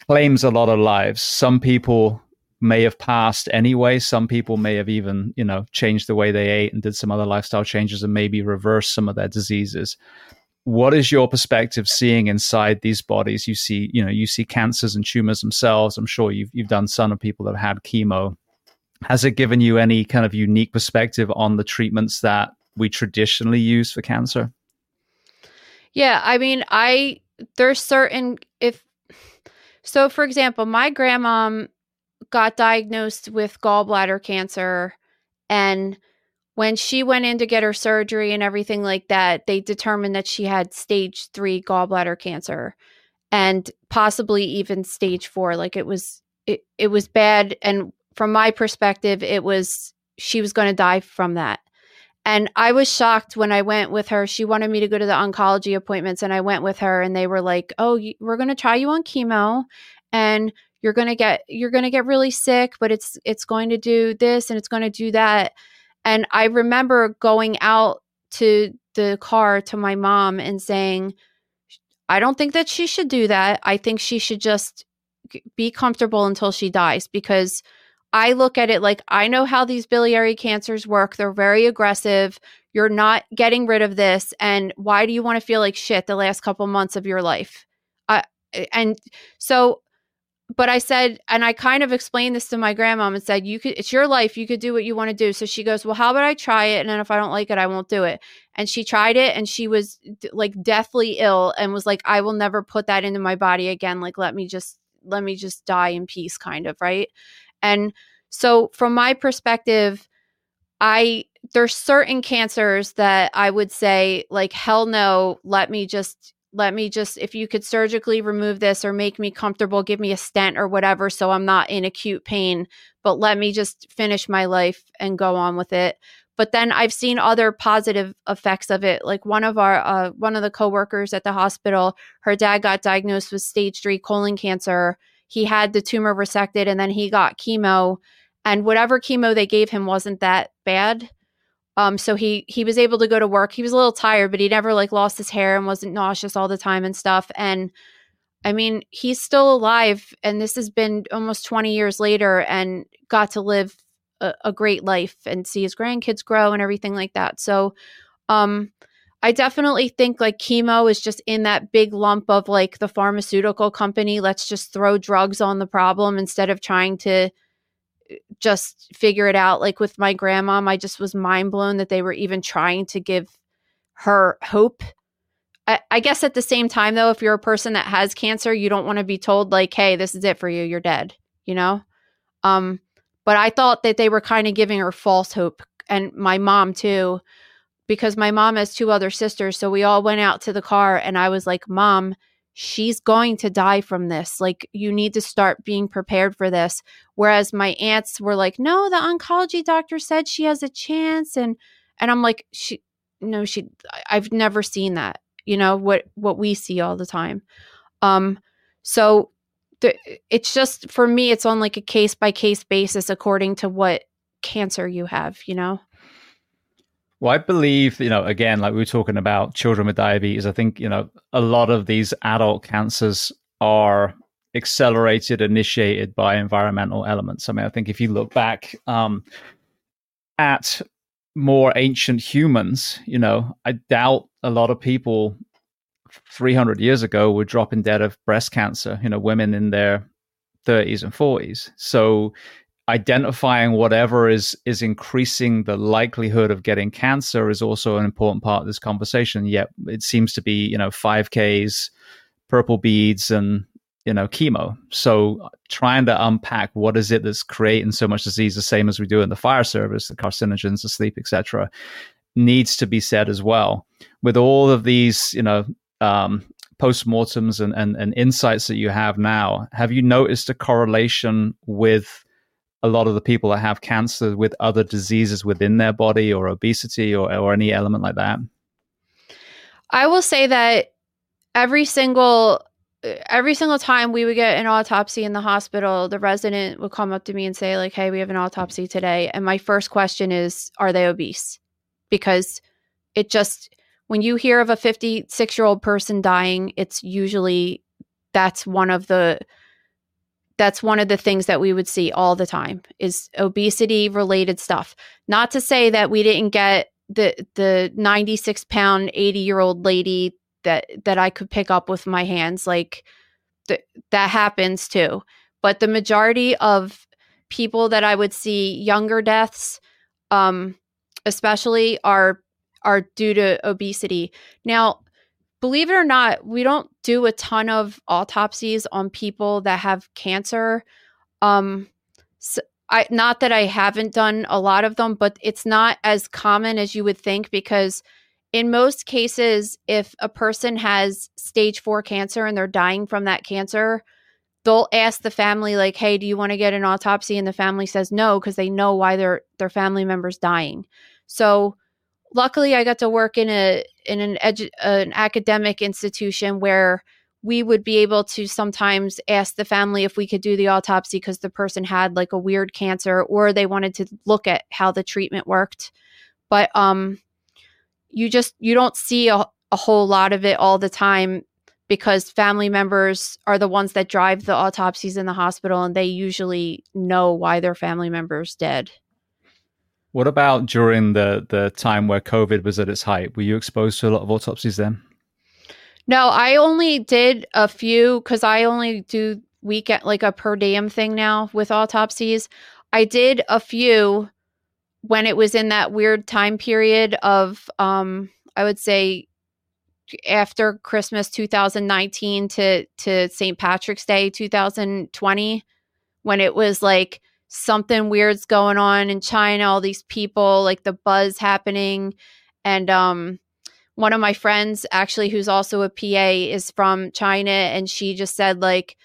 claims a lot of lives. Some people may have passed anyway. Some people may have even, you know, changed the way they ate and did some other lifestyle changes and maybe reversed some of their diseases what is your perspective seeing inside these bodies? You see, you know, you see cancers and tumors themselves. I'm sure you've you've done some of people that have had chemo. Has it given you any kind of unique perspective on the treatments that we traditionally use for cancer? Yeah, I mean, I there's certain if so for example, my grandma got diagnosed with gallbladder cancer and when she went in to get her surgery and everything like that, they determined that she had stage three gallbladder cancer and possibly even stage four. Like it was, it, it was bad. And from my perspective, it was, she was going to die from that. And I was shocked when I went with her. She wanted me to go to the oncology appointments, and I went with her, and they were like, "Oh, we're going to try you on chemo, and you're going to get you're going to get really sick, but it's it's going to do this and it's going to do that." And I remember going out to the car to my mom and saying, I don't think that she should do that. I think she should just be comfortable until she dies because I look at it like I know how these biliary cancers work. They're very aggressive. You're not getting rid of this. And why do you want to feel like shit the last couple months of your life? Uh, and so but I said, and I kind of explained this to my grandmom and said, you could, it's your life. You could do what you want to do. So she goes, well, how about I try it? And then if I don't like it, I won't do it. And she tried it and she was like deathly ill and was like, I will never put that into my body again. Like, let me just, let me just die in peace, kind of. Right. And so from my perspective, I, there's certain cancers that I would say, like, hell no, let me just let me just if you could surgically remove this or make me comfortable give me a stent or whatever so i'm not in acute pain but let me just finish my life and go on with it. But then i've seen other positive effects of it like one of our uh, one of the coworkers at the hospital her dad got diagnosed with stage 3 colon cancer. He had the tumor resected and then he got chemo and whatever chemo they gave him wasn't that bad um, so he he was able to go to work. He was a little tired, but he never like lost his hair and wasn't nauseous all the time and stuff. And I mean, he's still alive, and this has been almost 20 years later, and got to live a, a great life and see his grandkids grow and everything like that. So, um, I definitely think like chemo is just in that big lump of like the pharmaceutical company. Let's just throw drugs on the problem instead of trying to just figure it out. Like with my grandma, I just was mind blown that they were even trying to give her hope. I, I guess at the same time, though, if you're a person that has cancer, you don't want to be told, like, hey, this is it for you, you're dead, you know? Um, but I thought that they were kind of giving her false hope. And my mom, too, because my mom has two other sisters. So we all went out to the car, and I was like, Mom, she's going to die from this. Like, you need to start being prepared for this. Whereas my aunts were like, no, the oncology doctor said she has a chance. And, and I'm like, she, no, she, I've never seen that, you know, what, what we see all the time. Um, so the, it's just, for me, it's on like a case by case basis according to what cancer you have, you know? Well, I believe, you know, again, like we were talking about children with diabetes, I think, you know, a lot of these adult cancers are accelerated, initiated by environmental elements. I mean, I think if you look back um, at more ancient humans, you know, I doubt a lot of people 300 years ago were dropping dead of breast cancer, you know, women in their 30s and 40s. So identifying whatever is is increasing the likelihood of getting cancer is also an important part of this conversation. Yet it seems to be you know 5ks purple beads and you know chemo. So trying to unpack what is it that's creating so much disease the same as we do in the fire service the carcinogens the sleep etc needs to be said as well. With all of these you know um, postmortems and, and, and insights that you have now have you noticed a correlation with a lot of the people that have cancer with other diseases within their body or obesity or, or any element like that? I will say that every single every single time we would get an autopsy in the hospital, the resident would come up to me and say, like, hey, we have an autopsy today. And my first question is, are they obese? Because it just, when you hear of a 56 year old person dying, it's usually that's one of the that's one of the things that we would see all the time is obesity related stuff. Not to say that we didn't get the the 96 pound 80 year old lady that that I could pick up with my hands like th- that happens too. But the majority of people that I would see younger deaths um especially are are due to obesity. Now believe it or not we don't do a ton of autopsies on people that have cancer um so I not that I haven't done a lot of them but it's not as common as you would think because in most cases, if a person has stage four cancer and they're dying from that cancer, they'll ask the family, like, hey, do you want to get an autopsy? And the family says no, because they know why their their family member's dying. So luckily I got to work in a in an edu- an academic institution where we would be able to sometimes ask the family if we could do the autopsy because the person had like a weird cancer or they wanted to look at how the treatment worked. But um you just you don't see a, a whole lot of it all the time because family members are the ones that drive the autopsies in the hospital and they usually know why their family members dead. What about during the the time where COVID was at its height? Were you exposed to a lot of autopsies then? No, I only did a few because I only do weekend like a per diem thing now with autopsies. I did a few when it was in that weird time period of um I would say after Christmas 2019 to to St. Patrick's Day 2020 when it was like something weird's going on in China all these people like the buzz happening. And um one of my friends actually who's also a PA is from China and she just said like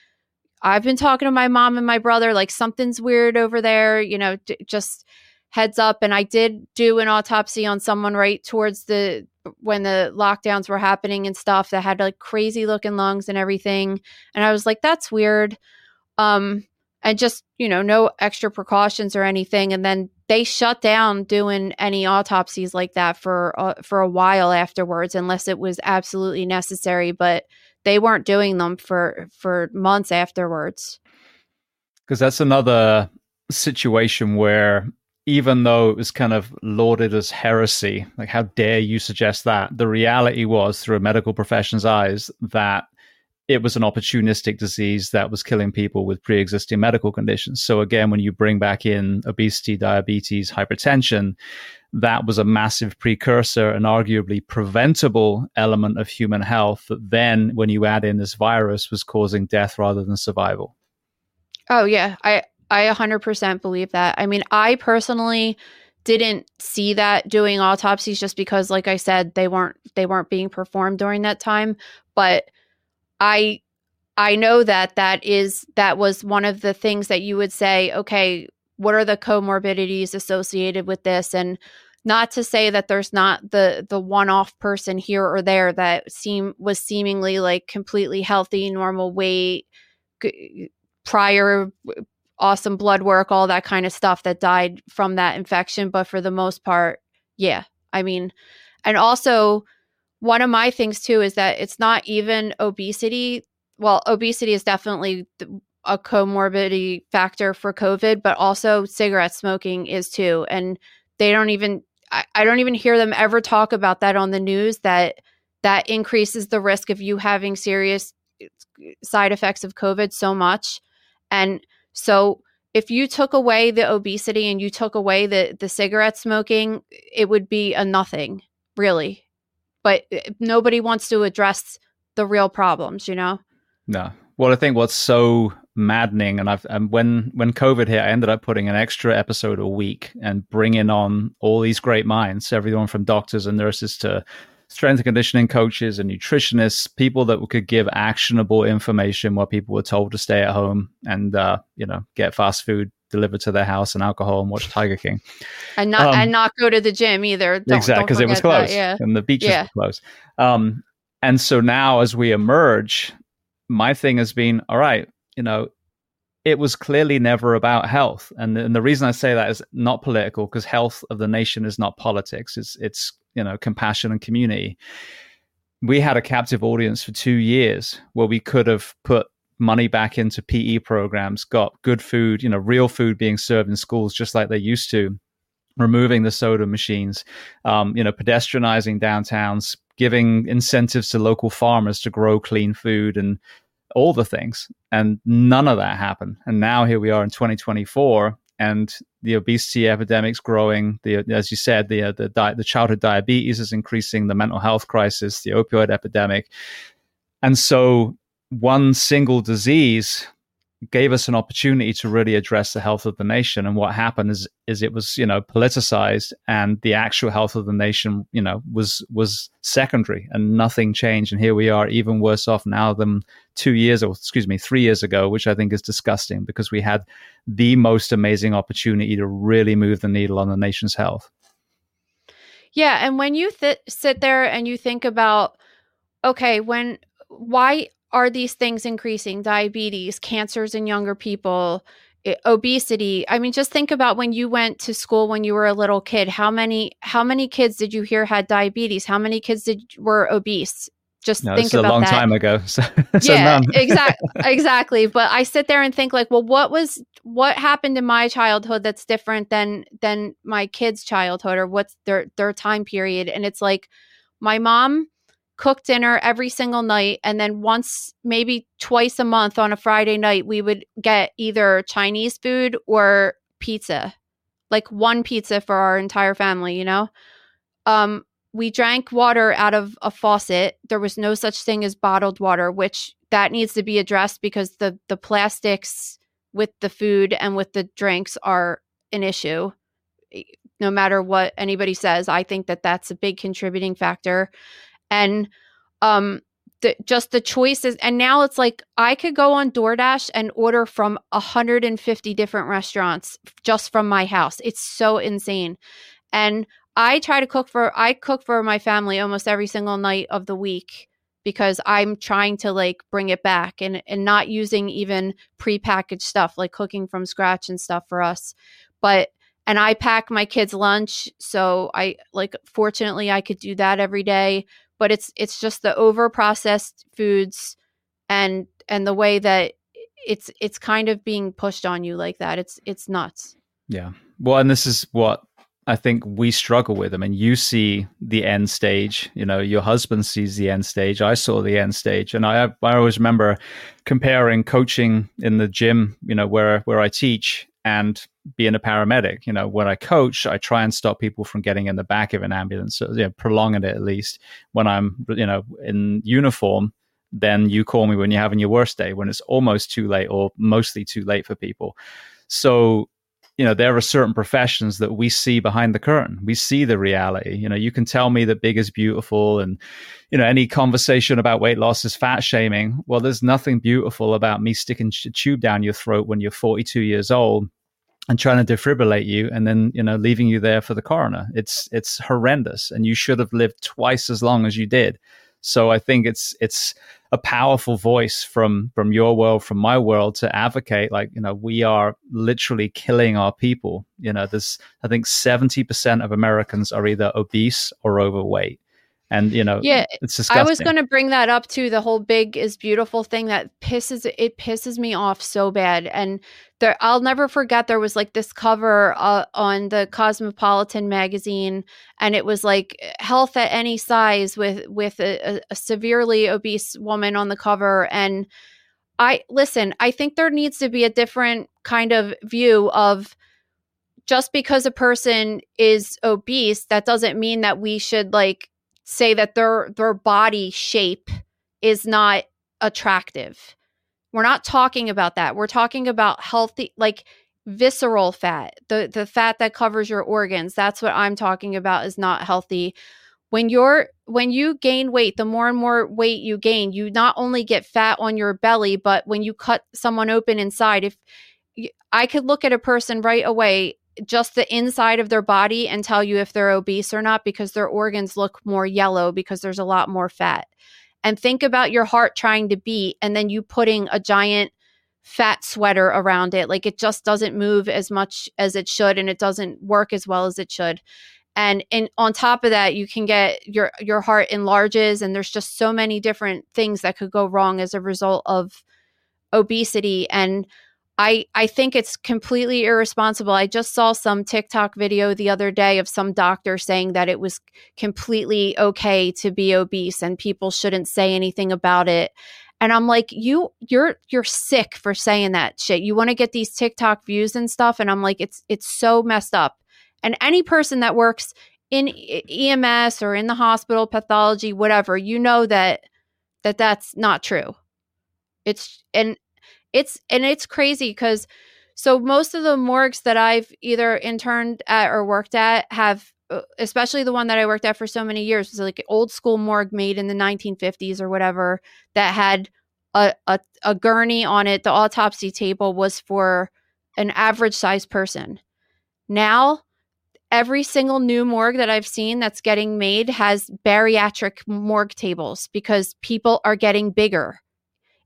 I've been talking to my mom and my brother like something's weird over there you know d- just heads up. And i did do an autopsy on someone right towards the when the lockdowns were happening and stuff that had like crazy looking lungs and everything. And i was like that's weird. Um and just you know no extra precautions or anything and then they shut down doing any autopsies like that for uh, for a while afterwards unless it was absolutely necessary but they weren't doing them for for months afterwards because that's another situation where even though it was kind of lauded as heresy, like how dare you suggest that? The reality was, through a medical profession's eyes, that it was an opportunistic disease that was killing people with pre existing medical conditions. So, again, when you bring back in obesity, diabetes, hypertension, that was a massive precursor and arguably preventable element of human health that then, when you add in this virus, was causing death rather than survival. Oh, yeah. I, I 100% believe that. I mean, I personally didn't see that doing autopsies just because like I said they weren't they weren't being performed during that time, but I I know that that is that was one of the things that you would say, okay, what are the comorbidities associated with this and not to say that there's not the the one-off person here or there that seem was seemingly like completely healthy, normal weight, g- prior awesome blood work, all that kind of stuff that died from that infection. But for the most part, yeah. I mean, and also one of my things too is that it's not even obesity. Well, obesity is definitely a comorbidity factor for COVID, but also cigarette smoking is too. And they don't even, I, I don't even hear them ever talk about that on the news that that increases the risk of you having serious eh, side effects of COVID so much. And so if you took away the obesity and you took away the the cigarette smoking, it would be a nothing, really. But eh, nobody wants to address the real problems, you know. No. Well, I think what's so maddening, and I've and when when COVID hit, I ended up putting an extra episode a week and bringing on all these great minds, everyone from doctors and nurses to strength and conditioning coaches and nutritionists, people that could give actionable information while people were told to stay at home and uh, you know get fast food delivered to their house and alcohol and watch Tiger King, and not um, and not go to the gym either. Don't, exactly, because it was closed, that, yeah. and the beaches yeah. were closed. Um, and so now, as we emerge, my thing has been all right, you know, it was clearly never about health. And, and the reason I say that is not political because health of the nation is not politics. It's, it's, you know, compassion and community. We had a captive audience for two years where we could have put money back into PE programs, got good food, you know, real food being served in schools just like they used to, removing the soda machines, um, you know, pedestrianizing downtowns, giving incentives to local farmers to grow clean food and all the things. And none of that happened. And now here we are in 2024 and the obesity epidemic's growing. The, as you said, the uh, the, di- the childhood diabetes is increasing. The mental health crisis, the opioid epidemic, and so one single disease gave us an opportunity to really address the health of the nation. And what happened is, is it was, you know, politicized and the actual health of the nation, you know, was, was secondary and nothing changed. And here we are even worse off now than two years or excuse me, three years ago, which I think is disgusting because we had the most amazing opportunity to really move the needle on the nation's health. Yeah. And when you th- sit there and you think about, okay, when, why are these things increasing? Diabetes, cancers in younger people, obesity. I mean, just think about when you went to school when you were a little kid. How many how many kids did you hear had diabetes? How many kids did were obese? Just no, think about a long that. time ago. So, so yeah, exactly, exactly. But I sit there and think like, well, what was what happened in my childhood that's different than than my kids' childhood, or what's their their time period? And it's like, my mom cook dinner every single night and then once maybe twice a month on a Friday night we would get either Chinese food or pizza. Like one pizza for our entire family, you know? Um we drank water out of a faucet. There was no such thing as bottled water, which that needs to be addressed because the the plastics with the food and with the drinks are an issue. No matter what anybody says, I think that that's a big contributing factor and um the, just the choices and now it's like i could go on doordash and order from 150 different restaurants just from my house. It's so insane. And i try to cook for i cook for my family almost every single night of the week because i'm trying to like bring it back and and not using even prepackaged stuff like cooking from scratch and stuff for us. But and I pack my kids lunch so I like fortunately I could do that every day but it's it's just the over processed foods and and the way that it's it's kind of being pushed on you like that it's it's nuts yeah well and this is what I think we struggle with. I mean, you see the end stage. You know, your husband sees the end stage. I saw the end stage, and I I always remember comparing coaching in the gym. You know, where where I teach, and being a paramedic. You know, when I coach, I try and stop people from getting in the back of an ambulance, so, you know, prolonging it at least. When I'm, you know, in uniform, then you call me when you're having your worst day, when it's almost too late or mostly too late for people. So, you know, there are certain professions that we see behind the curtain. We see the reality. You know, you can tell me that big is beautiful and, you know, any conversation about weight loss is fat shaming. Well, there's nothing beautiful about me sticking a tube down your throat when you're 42 years old and trying to defibrillate you and then you know leaving you there for the coroner. It's it's horrendous and you should have lived twice as long as you did. So i think it's it's a powerful voice from from your world from my world to advocate like you know we are literally killing our people. You know there's i think 70% of americans are either obese or overweight and you know yeah it's disgusting. i was going to bring that up too the whole big is beautiful thing that pisses it pisses me off so bad and there i'll never forget there was like this cover uh, on the cosmopolitan magazine and it was like health at any size with with a, a severely obese woman on the cover and i listen i think there needs to be a different kind of view of just because a person is obese that doesn't mean that we should like say that their their body shape is not attractive. We're not talking about that. We're talking about healthy like visceral fat, the the fat that covers your organs. That's what I'm talking about is not healthy. When you're when you gain weight, the more and more weight you gain, you not only get fat on your belly, but when you cut someone open inside, if I could look at a person right away just the inside of their body and tell you if they're obese or not because their organs look more yellow because there's a lot more fat. and think about your heart trying to beat and then you putting a giant fat sweater around it. Like it just doesn't move as much as it should and it doesn't work as well as it should. And on top of that, you can get your your heart enlarges and there's just so many different things that could go wrong as a result of obesity and I I think it's completely irresponsible. I just saw some TikTok video the other day of some doctor saying that it was completely okay to be obese and people shouldn't say anything about it. And I'm like, you you're you're sick for saying that shit. You want to get these TikTok views and stuff and I'm like it's it's so messed up. And any person that works in EMS or in the hospital pathology whatever, you know that that that's not true. It's and it's and it's crazy because so most of the morgues that I've either interned at or worked at have uh, especially the one that I worked at for so many years was like an old school morgue made in the 1950s or whatever that had a, a, a gurney on it. The autopsy table was for an average sized person. Now, every single new morgue that I've seen that's getting made has bariatric morgue tables because people are getting bigger.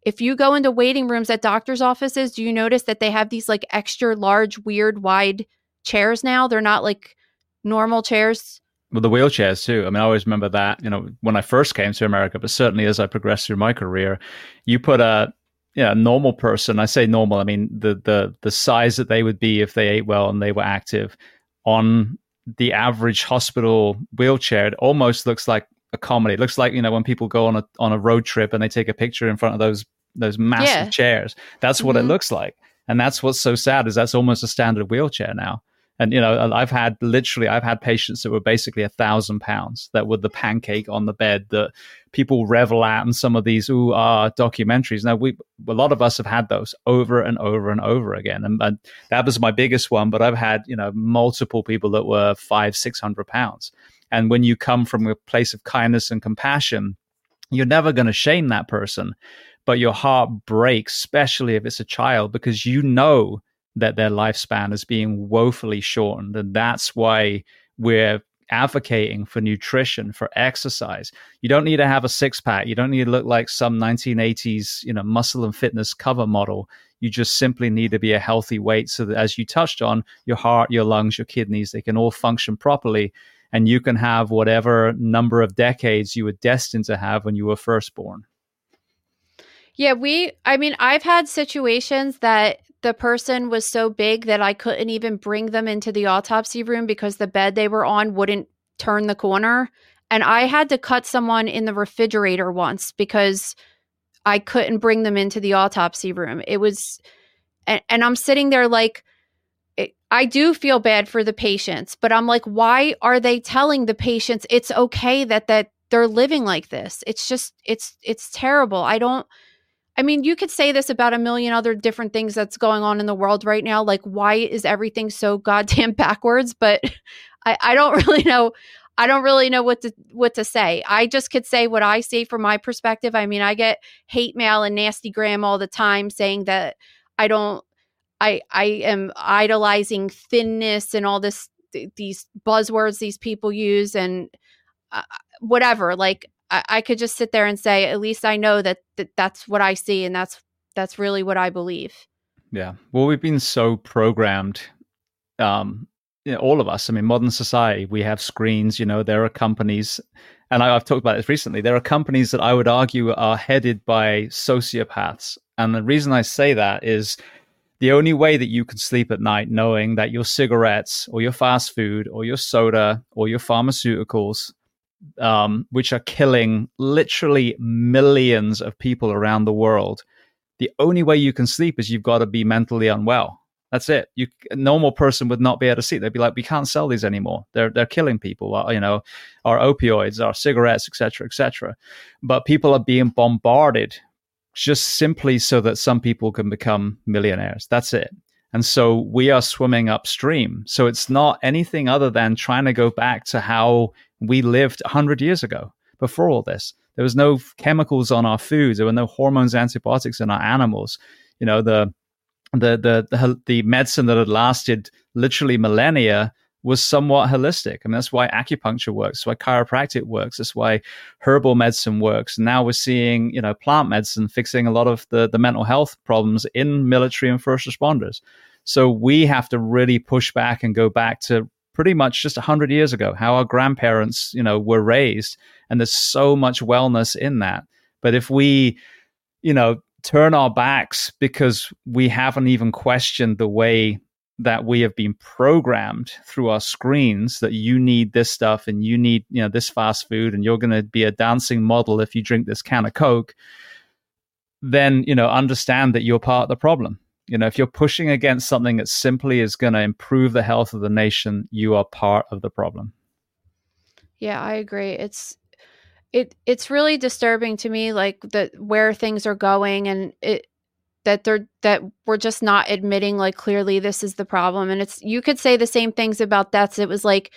If you go into waiting rooms at doctors' offices, do you notice that they have these like extra large, weird, wide chairs now? They're not like normal chairs. Well, the wheelchairs too. I mean, I always remember that, you know, when I first came to America, but certainly as I progressed through my career, you put a, know, normal person, I say normal, I mean the the the size that they would be if they ate well and they were active on the average hospital wheelchair, it almost looks like a comedy. It looks like, you know, when people go on a on a road trip and they take a picture in front of those those massive yeah. chairs. That's what mm-hmm. it looks like. And that's what's so sad is that's almost a standard wheelchair now. And you know, I've had literally, I've had patients that were basically a thousand pounds that were the pancake on the bed that people revel at in some of these ooh ah documentaries. Now, we a lot of us have had those over and over and over again, and, and that was my biggest one. But I've had you know multiple people that were five, six hundred pounds. And when you come from a place of kindness and compassion, you're never going to shame that person but your heart breaks, especially if it's a child, because you know that their lifespan is being woefully shortened. And that's why we're advocating for nutrition, for exercise. You don't need to have a six pack. You don't need to look like some 1980s, you know, muscle and fitness cover model. You just simply need to be a healthy weight so that as you touched on, your heart, your lungs, your kidneys, they can all function properly. And you can have whatever number of decades you were destined to have when you were first born. Yeah, we, I mean, I've had situations that the person was so big that I couldn't even bring them into the autopsy room because the bed they were on wouldn't turn the corner. And I had to cut someone in the refrigerator once because I couldn't bring them into the autopsy room. It was, and, and I'm sitting there like, I do feel bad for the patients, but I'm like, why are they telling the patients it's okay that that they're living like this? It's just, it's, it's terrible. I don't, I mean, you could say this about a million other different things that's going on in the world right now. Like, why is everything so goddamn backwards? But I, I don't really know. I don't really know what to what to say. I just could say what I see from my perspective. I mean, I get hate mail and nasty gram all the time saying that I don't I I am idolizing thinness and all this th- these buzzwords these people use and uh, whatever. Like I, I could just sit there and say, at least I know that, that that's what I see and that's that's really what I believe. Yeah. Well, we've been so programmed, um, you know, all of us. I mean, modern society, we have screens. You know, there are companies, and I, have talked about this recently. There are companies that I would argue are headed by sociopaths, and the reason I say that is the only way that you can sleep at night knowing that your cigarettes or your fast food or your soda or your pharmaceuticals um, which are killing literally millions of people around the world. The only way you can sleep is you've got to be mentally unwell. That's it. You a normal person would not be able to sleep. They'd be like, "We can't sell these anymore. They're they're killing people. You know, our opioids, our cigarettes, etc., etc." But people are being bombarded just simply so that some people can become millionaires. That's it. And so we are swimming upstream. So it's not anything other than trying to go back to how we lived 100 years ago before all this. There was no chemicals on our foods. There were no hormones, antibiotics in our animals. You know, the the the the, the medicine that had lasted literally millennia was somewhat holistic. I mean, that's why acupuncture works, that's why chiropractic works, that's why herbal medicine works. And now we're seeing, you know, plant medicine fixing a lot of the, the mental health problems in military and first responders. So we have to really push back and go back to pretty much just 100 years ago, how our grandparents, you know, were raised. And there's so much wellness in that. But if we, you know, turn our backs because we haven't even questioned the way that we have been programmed through our screens that you need this stuff and you need you know this fast food and you're going to be a dancing model if you drink this can of coke then you know understand that you're part of the problem you know if you're pushing against something that simply is going to improve the health of the nation you are part of the problem. Yeah i agree. It's it it's really disturbing to me like that where things are going and it that they're that we're just not admitting like clearly this is the problem. And it's you could say the same things about deaths. It was like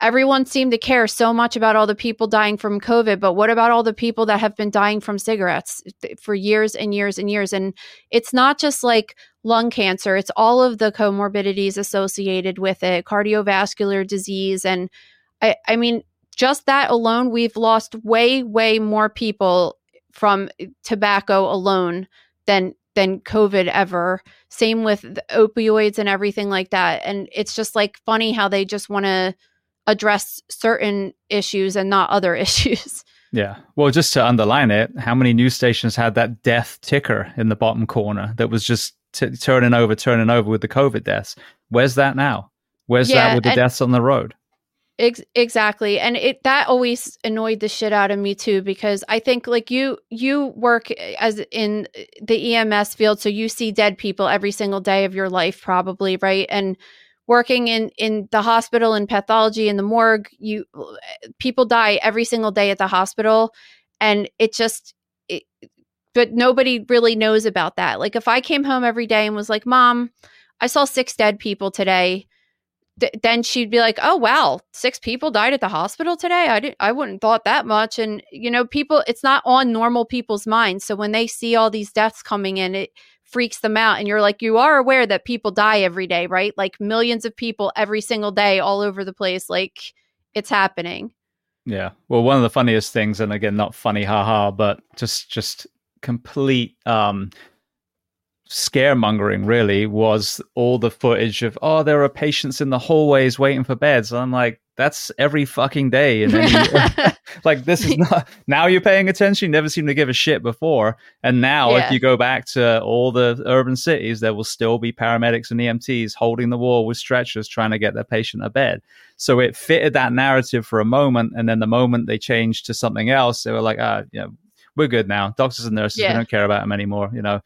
everyone seemed to care so much about all the people dying from covid but what about all the people that have been dying from cigarettes for years and years and years and it's not just like lung cancer it's all of the comorbidities associated with it cardiovascular disease and i i mean just that alone we've lost way way more people from eh, tobacco alone than than COVID ever. Same with opioids and everything like that. And it's just like funny how they just want to address certain issues and not other issues. Yeah. Well, just to underline it, how many news stations had that death ticker in the bottom corner that was just t- turning over, turning over with the COVID deaths? Where's that now? Where's yeah, that with the deaths on the road? Ex- exactly. And it that always annoyed the shit out of me too because I think like you you work as in the EMS field so you see dead people every single day of your life probably, right? And working in in the hospital and pathology in the morgue, you people die every single day at the hospital and it just it, but nobody really knows about that. Like if I came home every day and was like, "Mom, I saw six dead people today." th- then she'd be like, "Oh wow, six people died at the hospital today. I didn't, I wouldn't thought that much." And you know, people, it's not on normal people's minds. So when they see all these deaths coming in, it freaks them out. And you're like, you are aware that people die every day, right? Like millions of people every single day, all over the place. Like it's happening. Yeah. Well, one of the funniest things, and again, not funny, haha, but just just complete um scaremongering really was all the footage of oh there are patients in the hallways waiting for beds and i'm like that's every fucking day and then like this is not now you're paying attention you never seem to give a shit before and now yeah. if you go back to all the urban cities there will still be paramedics and emts holding the wall with stretchers trying to get their patient a bed so it fitted that narrative for a moment and then the moment they changed to something else they were like ah you know we're good now doctors and nurses yeah. we don't care about them anymore you know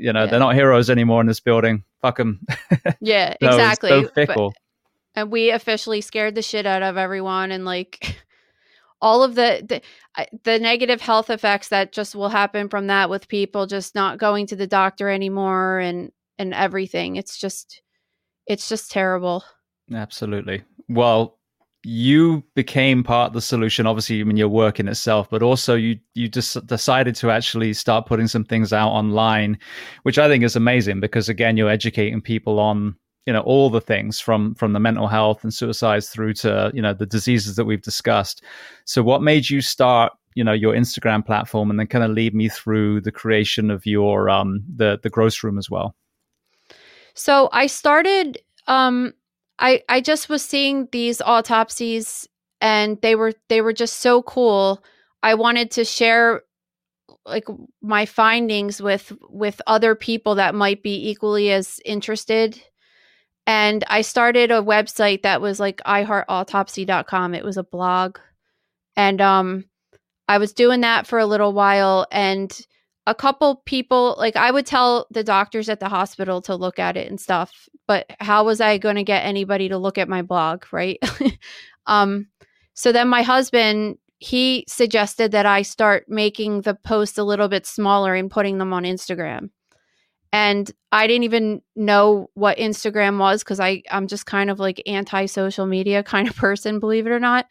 you know, yeah. they're not heroes anymore in this building. Fuck them. yeah, no, exactly. So fickle. But, and we officially scared the shit out of everyone, and like all of the, the the negative health effects that just will happen from that with people just not going to the doctor anymore and and everything. It's just it's just terrible. Absolutely. Well, you became part of the solution obviously i mean your work in itself but also you you just decided to actually start putting some things out online which i think is amazing because again you're educating people on you know all the things from from the mental health and suicides through to you know the diseases that we've discussed so what made you start you know your instagram platform and then kind of lead me through the creation of your um the the gross room as well so i started um I I just was seeing these autopsies and they were they were just so cool. I wanted to share like my findings with with other people that might be equally as interested. And I started a website that was like iheartautopsy.com. It was a blog. And um I was doing that for a little while and a couple people like I would tell the doctors at the hospital to look at it and stuff, but how was I going to get anybody to look at my blog, right? um so then my husband he suggested that I start making the posts a little bit smaller and putting them on Instagram. And I didn't even know what Instagram was cuz I I'm just kind of like anti-social media kind of person, believe it or not.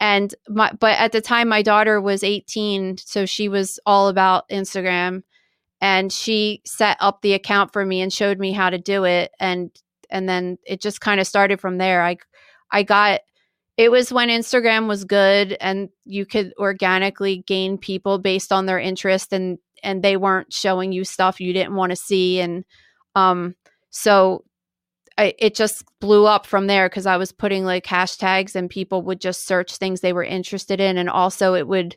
And my but at the time my daughter was 18 so she was all about instagram. And she set up the account for me and showed me how to do it. And and then it just kind of started from there. I I got it was when Instagram was good and you could organically gain people based on their interest and and they weren't showing you stuff you didn't want to see and um so I, it just blew up from there because I was putting like hashtags and people would just search things they were interested in and also it would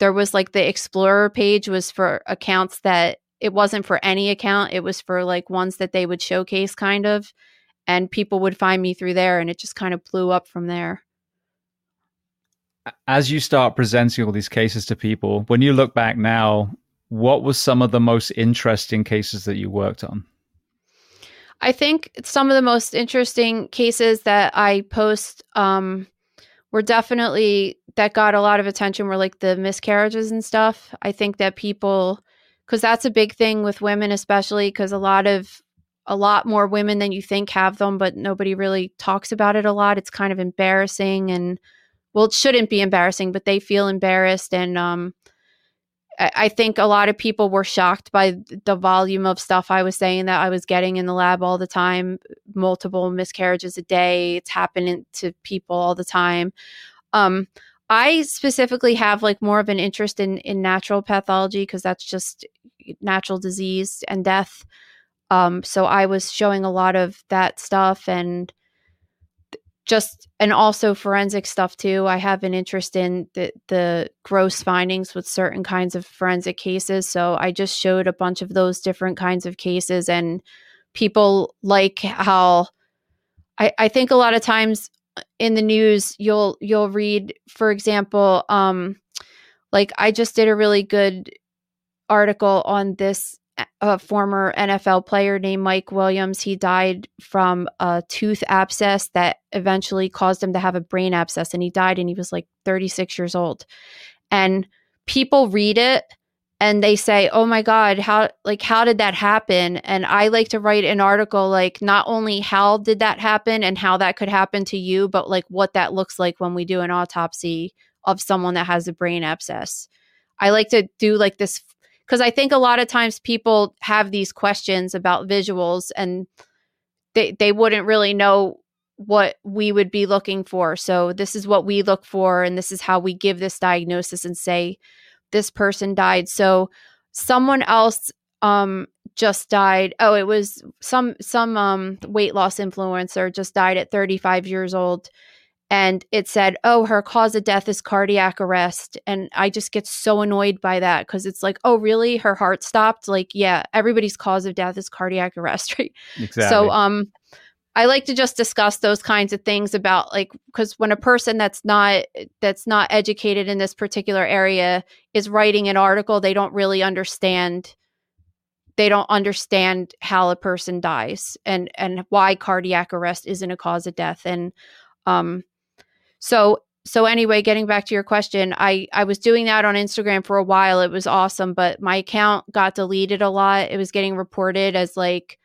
there was like the explorer page was for accounts that it wasn't for any account it was for like ones that they would showcase kind of and people would find me through there and it just kind of blew up from there. As you start presenting all these cases to people when you look back now what was some of the most interesting cases that you worked on I think some of the most interesting cases that I post um, were definitely that got a lot of attention were like the miscarriages and stuff. I think that people, because that's a big thing with women, especially because a lot of a lot more women than you think have them, but nobody really talks about it a lot. It's kind of embarrassing and well, it shouldn't be embarrassing, but they feel embarrassed and um, I think a lot of people were shocked by the volume of stuff I was saying that I was getting in the lab all the time, multiple miscarriages a day. It's happening to people all the time. Um, I specifically have like more of an interest in in natural pathology because that's just natural disease and death. Um, so I was showing a lot of that stuff and just and also forensic stuff too. I have an interest in the the gross findings with certain kinds of forensic cases. So I just showed a bunch of those different kinds of cases and people like how I, I think a lot of times in the news you'll you'll read, for example, um like I just did a really good article on this a former NFL player named Mike Williams. He died from a tooth abscess that eventually caused him to have a brain abscess, and he died and he was like 36 years old. And people read it and they say, "Oh my god, how like how did that happen?" And I like to write an article like not only how did that happen and how that could happen to you, but like what that looks like when we do an autopsy of someone that has a brain abscess. I like to do like this because I think a lot of times people have these questions about visuals and they they wouldn't really know what we would be looking for. So this is what we look for and this is how we give this diagnosis and say this person died. So someone else um just died. Oh, it was some some um weight loss influencer just died at 35 years old and it said, "Oh, her cause of death is cardiac arrest." And I just get so annoyed by that cuz it's like, "Oh, really? Her heart stopped?" Like, yeah, everybody's cause of death is cardiac arrest, right? Exactly. So, um I like to just discuss those kinds of things about like cuz when a person that's not that's not educated in this particular area is writing an article, they don't really understand they don't understand how a person dies and and why cardiac arrest isn't a cause of death and um so so anyway, getting back to your question, I I was doing that on Instagram for a while. It was awesome, but my account got deleted a lot. It was getting reported as like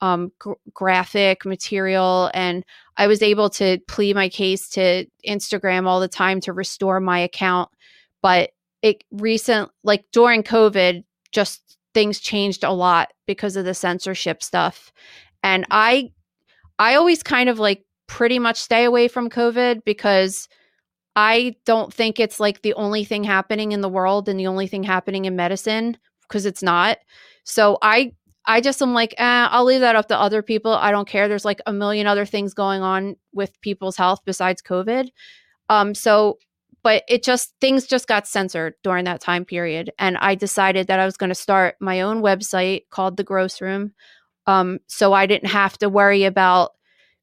um, gr- graphic material, and I was able to plead my case to Instagram all the time to restore my account. But it recent like during COVID, just things changed a lot because of the censorship stuff, and I I always kind of like pretty much stay away from COVID because I don't think it's like the only thing happening in the world and the only thing happening in medicine because it's not. So I I just am like, eh, I'll leave that up to other people. I don't care. There's like a million other things going on with people's health besides COVID. Um, so but it just things just got censored during that time period. And I decided that I was going to start my own website called The Gross Room. Um, so I didn't have to worry about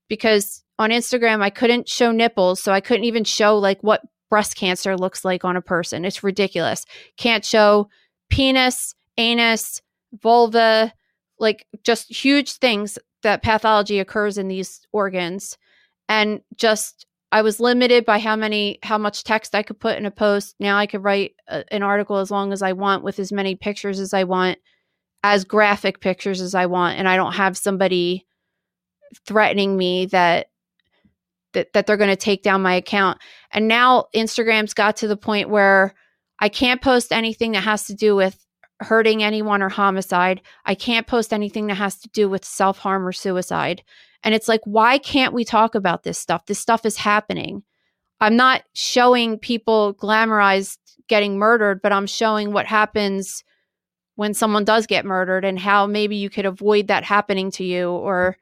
because on Instagram, I couldn't show nipples, so I couldn't even show like what breast cancer looks like on a person. It's ridiculous. Can't show penis, anus, vulva, like just huge things that pathology occurs in these organs. And just I was limited by how many how much text I could put in a post. Now I could write a, an article as long as I want with as many pictures as I want, as graphic pictures as I want, and I don't have somebody threatening me that that, that they're going to take down my account. And now Instagram's got to the point where I can't post anything that has to do with hurting anyone or homicide. I can't post anything that has to do with self harm or suicide. And it's like, why can't we talk about this stuff? This stuff is happening. I'm not showing people glamorized getting murdered, but I'm showing what happens when someone does get murdered and how maybe you could avoid that happening to you or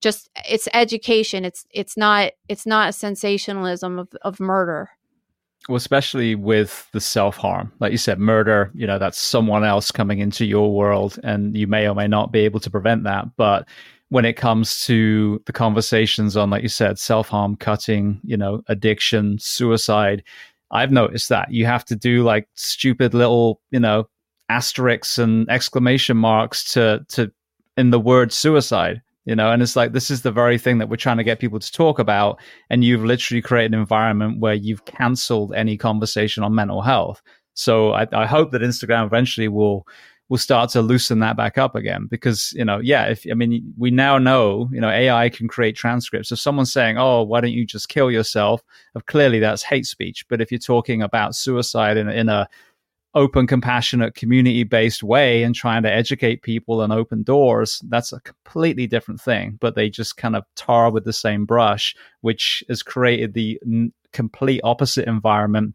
just it's education. It's it's not it's not a sensationalism of, of murder. Well especially with the self-harm. Like you said murder you know that's someone else coming into your world and you may or may not be able to prevent that. But when it comes to the conversations on like you said self-harm cutting you know addiction suicide i've noticed that. You have to do like stupid little you know asterisks and exclamation marks to to in the word suicide you know and it's like this is the very thing that we're trying to get people to talk about. And you've literally created an environment where you've cancelled any conversation on mental health. So I, I, hope that instagram eventually will will start to loosen that back up again because you know yeah if i mean we now know you know ai can create transcripts. If someone's saying oh why don't you just kill yourself? Of clearly that's hate speech. But if you're talking about suicide in, in a open, compassionate, community based way and trying to educate people and open doors, that's a completely different thing. But they just kind of tar with the same brush, which has created the n- complete opposite environment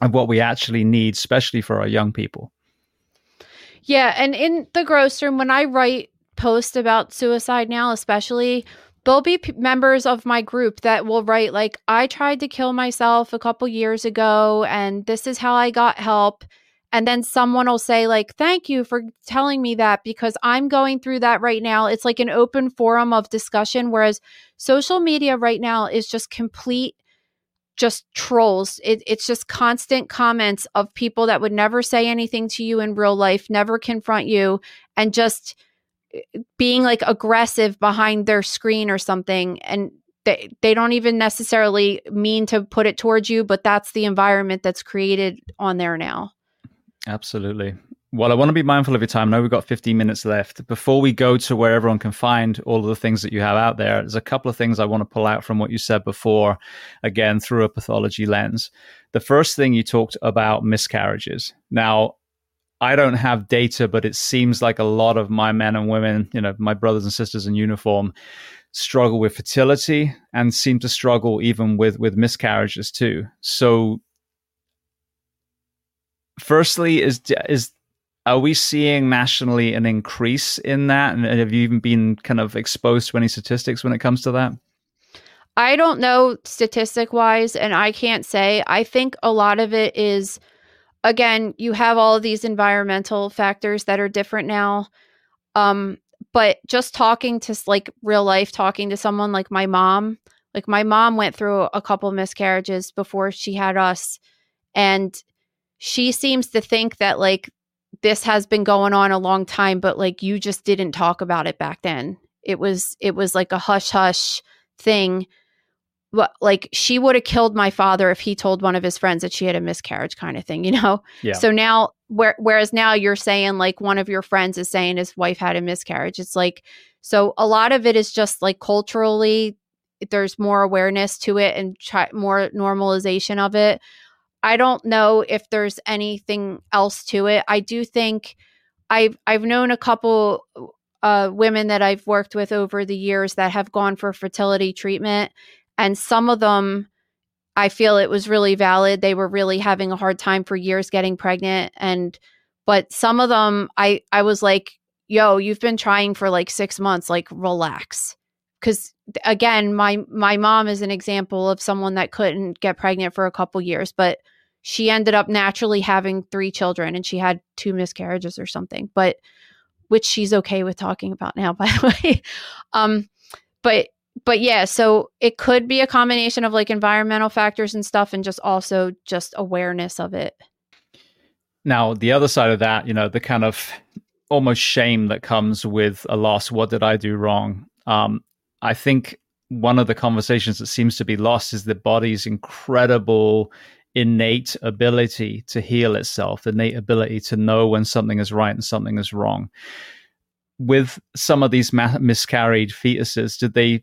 of what we actually need, especially for our young people. Yeah. And in the gross room, when I write posts about suicide now, especially, there'll be p- members of my group that will write like i tried to kill myself a couple years ago and this is how i got help and then someone will say like thank you for telling me that because i'm going through that right now. It's like an open forum of discussion whereas social media right now is just complete just trolls. It, it's just constant comments of people that would never say anything to you in real life never confront you and just eh, being like aggressive behind their screen or something and they, they don't even necessarily mean to put it towards you but that's the environment that's created on there now Absolutely. Well, I want to be mindful of your time. I know we've got 15 minutes left. Before we go to where everyone can find all of the things that you have out there, there's a couple of things I want to pull out from what you said before, again, through a pathology lens. The first thing you talked about miscarriages. Now, I don't have data, but it seems like a lot of my men and women, you know, my brothers and sisters in uniform, struggle with fertility and seem to struggle even with with miscarriages too. So firstly, is is are we seeing nationally an increase in that? And have you even been kind of exposed to any statistics when it comes to that? I don't know statistic wise, and I can't say. I think a lot of it is, again, you have all of these environmental factors that are different now. Um, but just talking to like real life, talking to someone like my mom, like my mom went through a couple miscarriages before she had us. And she seems to think that like this has been going on a long time but like you just didn't talk about it back then. It was it was like a hush hush thing. But like she would have killed my father if he told one of his friends that she had a miscarriage kind of thing you know? Yeah. so now where, whereas now you're saying like one of your friends is saying his wife had a miscarriage it's like so a lot of it is just like culturally there's more awareness to it and try, more normalization of it I don't know if there's anything else to it. I do think I've I've known a couple uh, women that I've worked with over the years that have gone for fertility treatment, and some of them I feel it was really valid. They were really having a hard time for years getting pregnant, and but some of them I I was like, "Yo, you've been trying for like six months. Like, relax." Because again, my my mom is an example of someone that couldn't get pregnant for a couple years, but she ended up naturally having three children and she had two miscarriages or something but which she's okay with talking about now by the way. Um but but yeah so it could be a combination of like environmental factors and stuff and just also just awareness of it. Now the other side of that you know the kind of almost shame that comes with a loss what did i do wrong? Um i think one of the conversations that seems to be lost is the body's incredible innate ability to heal itself, innate ability to know when something is right and something is wrong. With some of these ma- miscarried fetuses, did they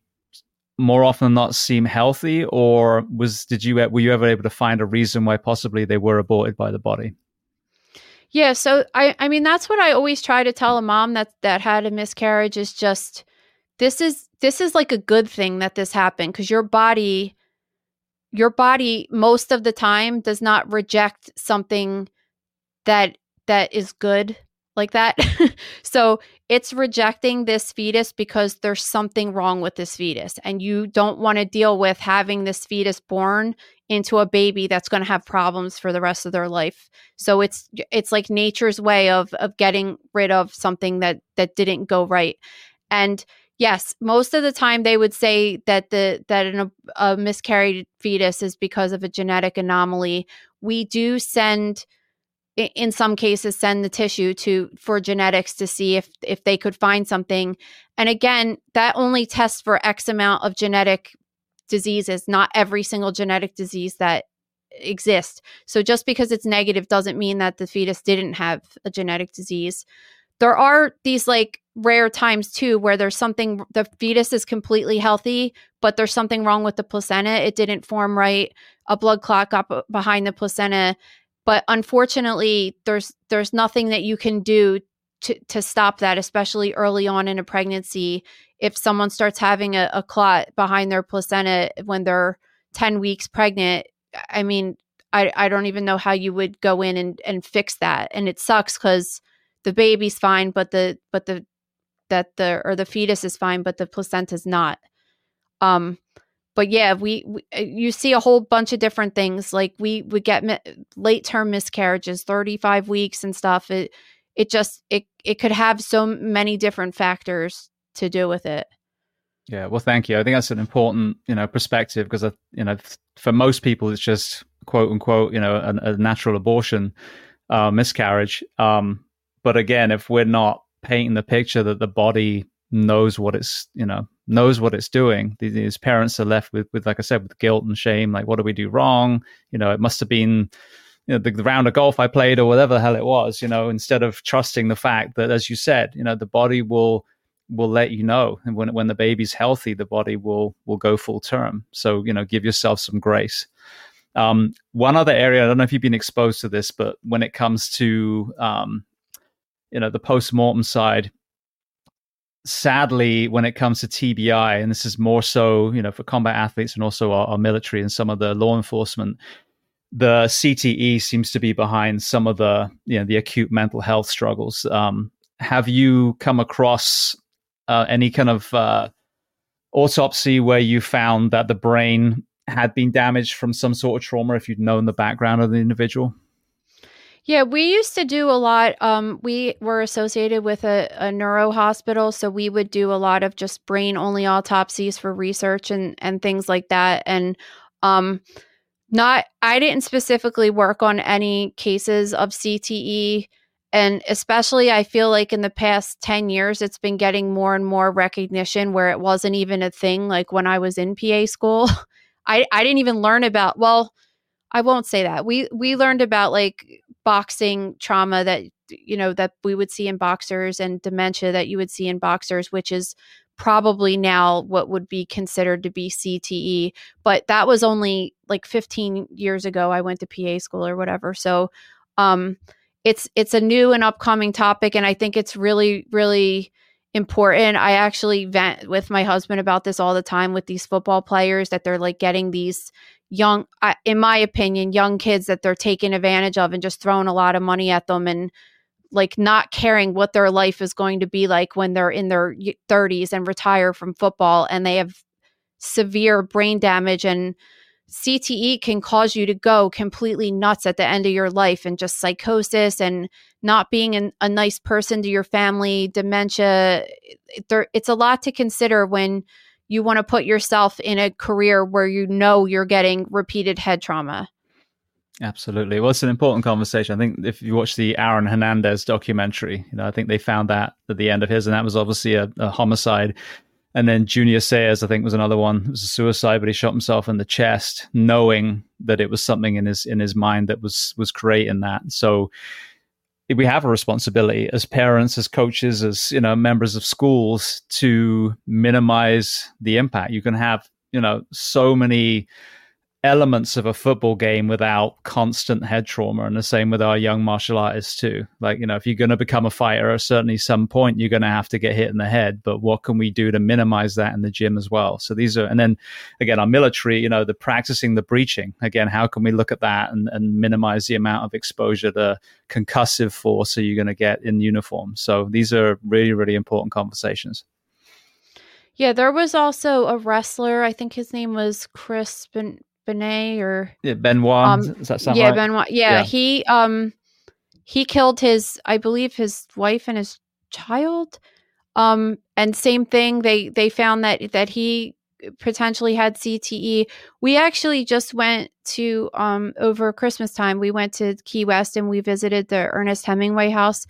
more often than not seem healthy, or was did you were you ever able to find a reason why possibly they were aborted by the body? Yeah, so I I mean that's what I always try to tell a mom that that had a miscarriage is just this is this is like a good thing that this happened cuz your body your body most of the time does not reject something that that is good like that. so it's rejecting this fetus because there's something wrong with this fetus and you don't want to deal with having this fetus born into a baby that's going to have problems for the rest of their life. So it's it's like nature's way of of getting rid of something that that didn't go right. And yes, most of the time they would say that the that an, a miscarried fetus is because of a genetic anomaly. We do send in some cases send the tissue to for genetics to see if if they could find something. And again that only tests for x amount of genetic diseases not every single genetic disease that exists. So just because it's negative doesn't mean that the fetus didn't have a genetic disease there are these like rare times too where there's something the fetus is completely healthy but there's something wrong with the placenta. It didn't form right. A blood clot got behind the placenta. But unfortunately there's there's nothing that you can do to, to stop that especially early on in a pregnancy. If someone starts having a, a clot behind their placenta when they're 10 weeks pregnant i mean I, I don't even know how you would go in and, and fix that. And it sucks because the baby's fine but the but the that the or the fetus is fine but the placenta is not um but yeah, we, we, uh, you see a whole bunch of different things. Like we we get mi- late term miscarriages, thirty five weeks and stuff. It it just it it could have so many different factors to do with it. Yeah, well, thank you. I think that's an important you know perspective because you know for most people it's just quote unquote you know a, a natural abortion, uh, miscarriage. Um, but again, if we're not painting the picture that the body knows what it's you know knows what it's doing these parents are left with with like i said with guilt and shame like what do we do wrong? You know it must have been you know the, the round of golf i played or whatever the hell it was you know instead of trusting the fact that as you said you know the body will will let you know. And when when the baby's healthy the body will will go full term. So you know give yourself some grace. Um, one other area i don't know if you've been exposed to this but when it comes to um, you know the post-mortem side sadly, when it comes to TBI, and this is more so, you know, for combat athletes and also our, our, military and some of the law enforcement, the CTE seems to be behind some of the, you know, the acute mental health struggles. Um, have you come across uh, any kind of uh, autopsy where you found that the brain had been damaged from some sort of trauma if you'd known the background of the individual? Yeah, we used to do a lot. Um, we were associated with a, a neuro hospital, so we would do a lot of just brain only autopsies for research and and things like that. And um, not, I didn't specifically work on any cases of CTE, and especially I feel like in the past ten years, it's been getting more and more recognition where it wasn't even a thing. Like when I was in PA school, I I didn't even learn about well. I won't say that. We we learned about like boxing trauma that you know that we would see in boxers and dementia that you would see in boxers which is probably now what would be considered to be CTE but that was only like 15 years ago I went to PA school or whatever so um it's it's a new and upcoming topic and I think it's really really important. I actually vent with my husband about this all the time with these football players that they're like getting these young in my opinion young kids that they're taking advantage of and just throwing a lot of money at them and like not caring what their life is going to be like when they're in their 30s and retire from football and they have severe brain damage and CTE can cause you to go completely nuts at the end of your life and just psychosis and not being an, a nice person to your family, dementia. There, it's a lot to consider when you want to put yourself in a career where you know you're getting repeated head trauma. Absolutely. Well, it's an important conversation. I think if you watch the Aaron Hernandez documentary, you know, I think they found that at the end of his, and that was obviously a, a homicide. And then Junior Seau, I think, was another one. It was a suicide, but he shot himself in the chest, knowing that it was something in his in his mind that was was creating that. So we have a responsibility as parents, as coaches, as you know, members of schools to minimize the impact. You can have you know so many elements of a football game without constant head trauma and the same with our young martial artists too. Like you know if you're going to become a fighter at certainly some point you're going to have to get hit in the head but what can we do to minimize that in the gym as well? So these are and then again our military you know the practicing the breaching. Again how can we look at that and, and minimize the amount of exposure to concussive force that you're going to get in uniform? So these are really really important conversations. Yeah, there was also a wrestler. I think his name was Chris ben- Benet or yeah, Benoit. Um, Does that sound yeah, right? Benoit. Yeah, yeah, he um he killed his, I believe, his wife and his child. Um, and same thing. They they found that that he potentially had CTE. We actually just went to um over Christmas time. We went to Key West and we visited the Ernest Hemingway house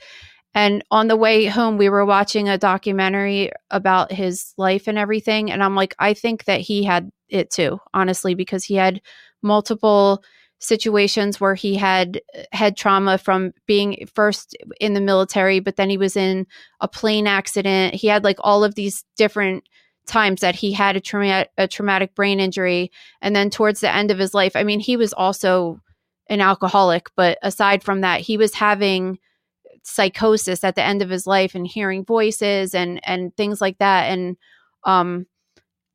and on the way home, we were watching a documentary about his life and everything. And I'm like, I think that he had it too, honestly, because he had multiple situations where he had uh, head trauma from being first in the military, but then he was in a plane accident. He had like all of these different times that he had a, a traumatic brain injury. And then towards the end of his life, I mean, he was also an alcoholic, but aside from that, he was having psychosis at the end of his life and hearing voices and and things like that. And um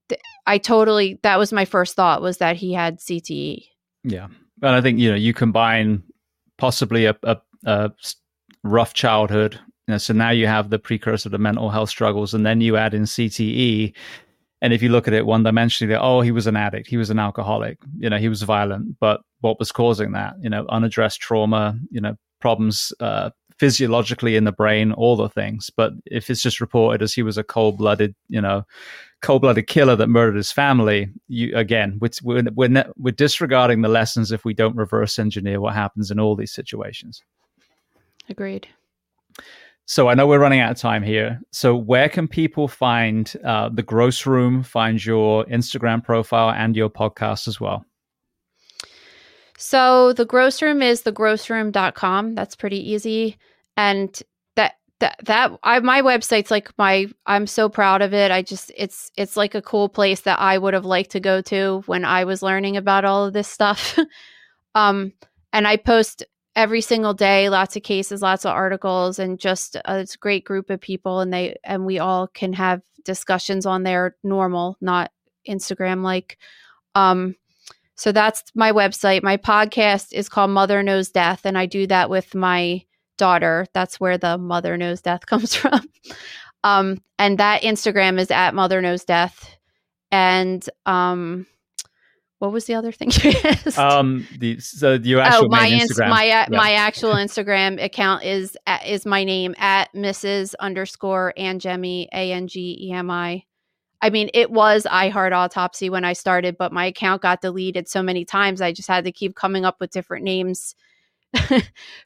th- i totally that was my first thought was that he had cte yeah. And i think you know you combine possibly a, a, a rough childhood you know, so now you have the precursor to mental health struggles and then you add in cte and if you look at it one dimensionally oh he was an addict. He was an alcoholic. You know he was violent. But what was causing that? You know unaddressed trauma you know problems uh, physiologically in the brain, all the things. But if it's just reported as he was a cold blooded, you know, cold blooded killer that murdered his family, you again, we're, we're, we're, we're disregarding the lessons if we don't reverse engineer what happens in all these situations. Agreed. So I know we're running out of time here. So where can people find uh, the Gross Room, find your Instagram profile and your podcast as well? So the gross room is thegrossroom.com. That's pretty easy. And that that that I my website's like my I'm so proud of it. I just it's it's like a cool place that I would have liked to go to when I was learning about all of this stuff. um and I post every single day lots of cases lots of articles and just uh, it's a great group of people and they and we all can have discussions on there normal not instagram like um so that's my website. My podcast is called Mother Knows Death, and I do that with my daughter. That's where the Mother Knows Death comes from. um, and that Instagram is at Mother Knows Death. And um, what was the other thing you asked? Um, the so your actual oh, my Instagram. my uh, yeah. my actual Instagram account is at, is my name at Mrs. underscore Angemi A N G E M I I mean, it was I Heart Autopsy when I started, but my account got deleted so many times. I just had to keep coming up with different names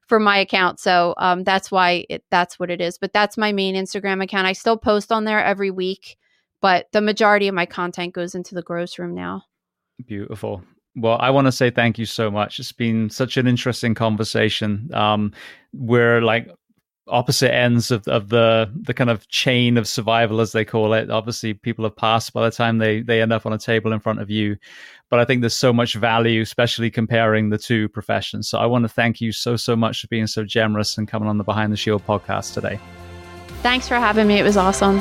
for my account. So um, that's why it, that's what it is. But that's my main Instagram account. I still post on there every week, but the majority of my content goes into the gross room now. Beautiful. Well, I want to say thank you so much. It's been such an interesting conversation. Um, we're like opposite ends of, of the the kind of chain of survival as they call it. Obviously people have passed by the time they they end up on a table in front of you. But i think there's so much value especially comparing the two professions. So i want to thank you so so much for being so generous and coming on the behind the shield podcast today. Thanks for having me. It was awesome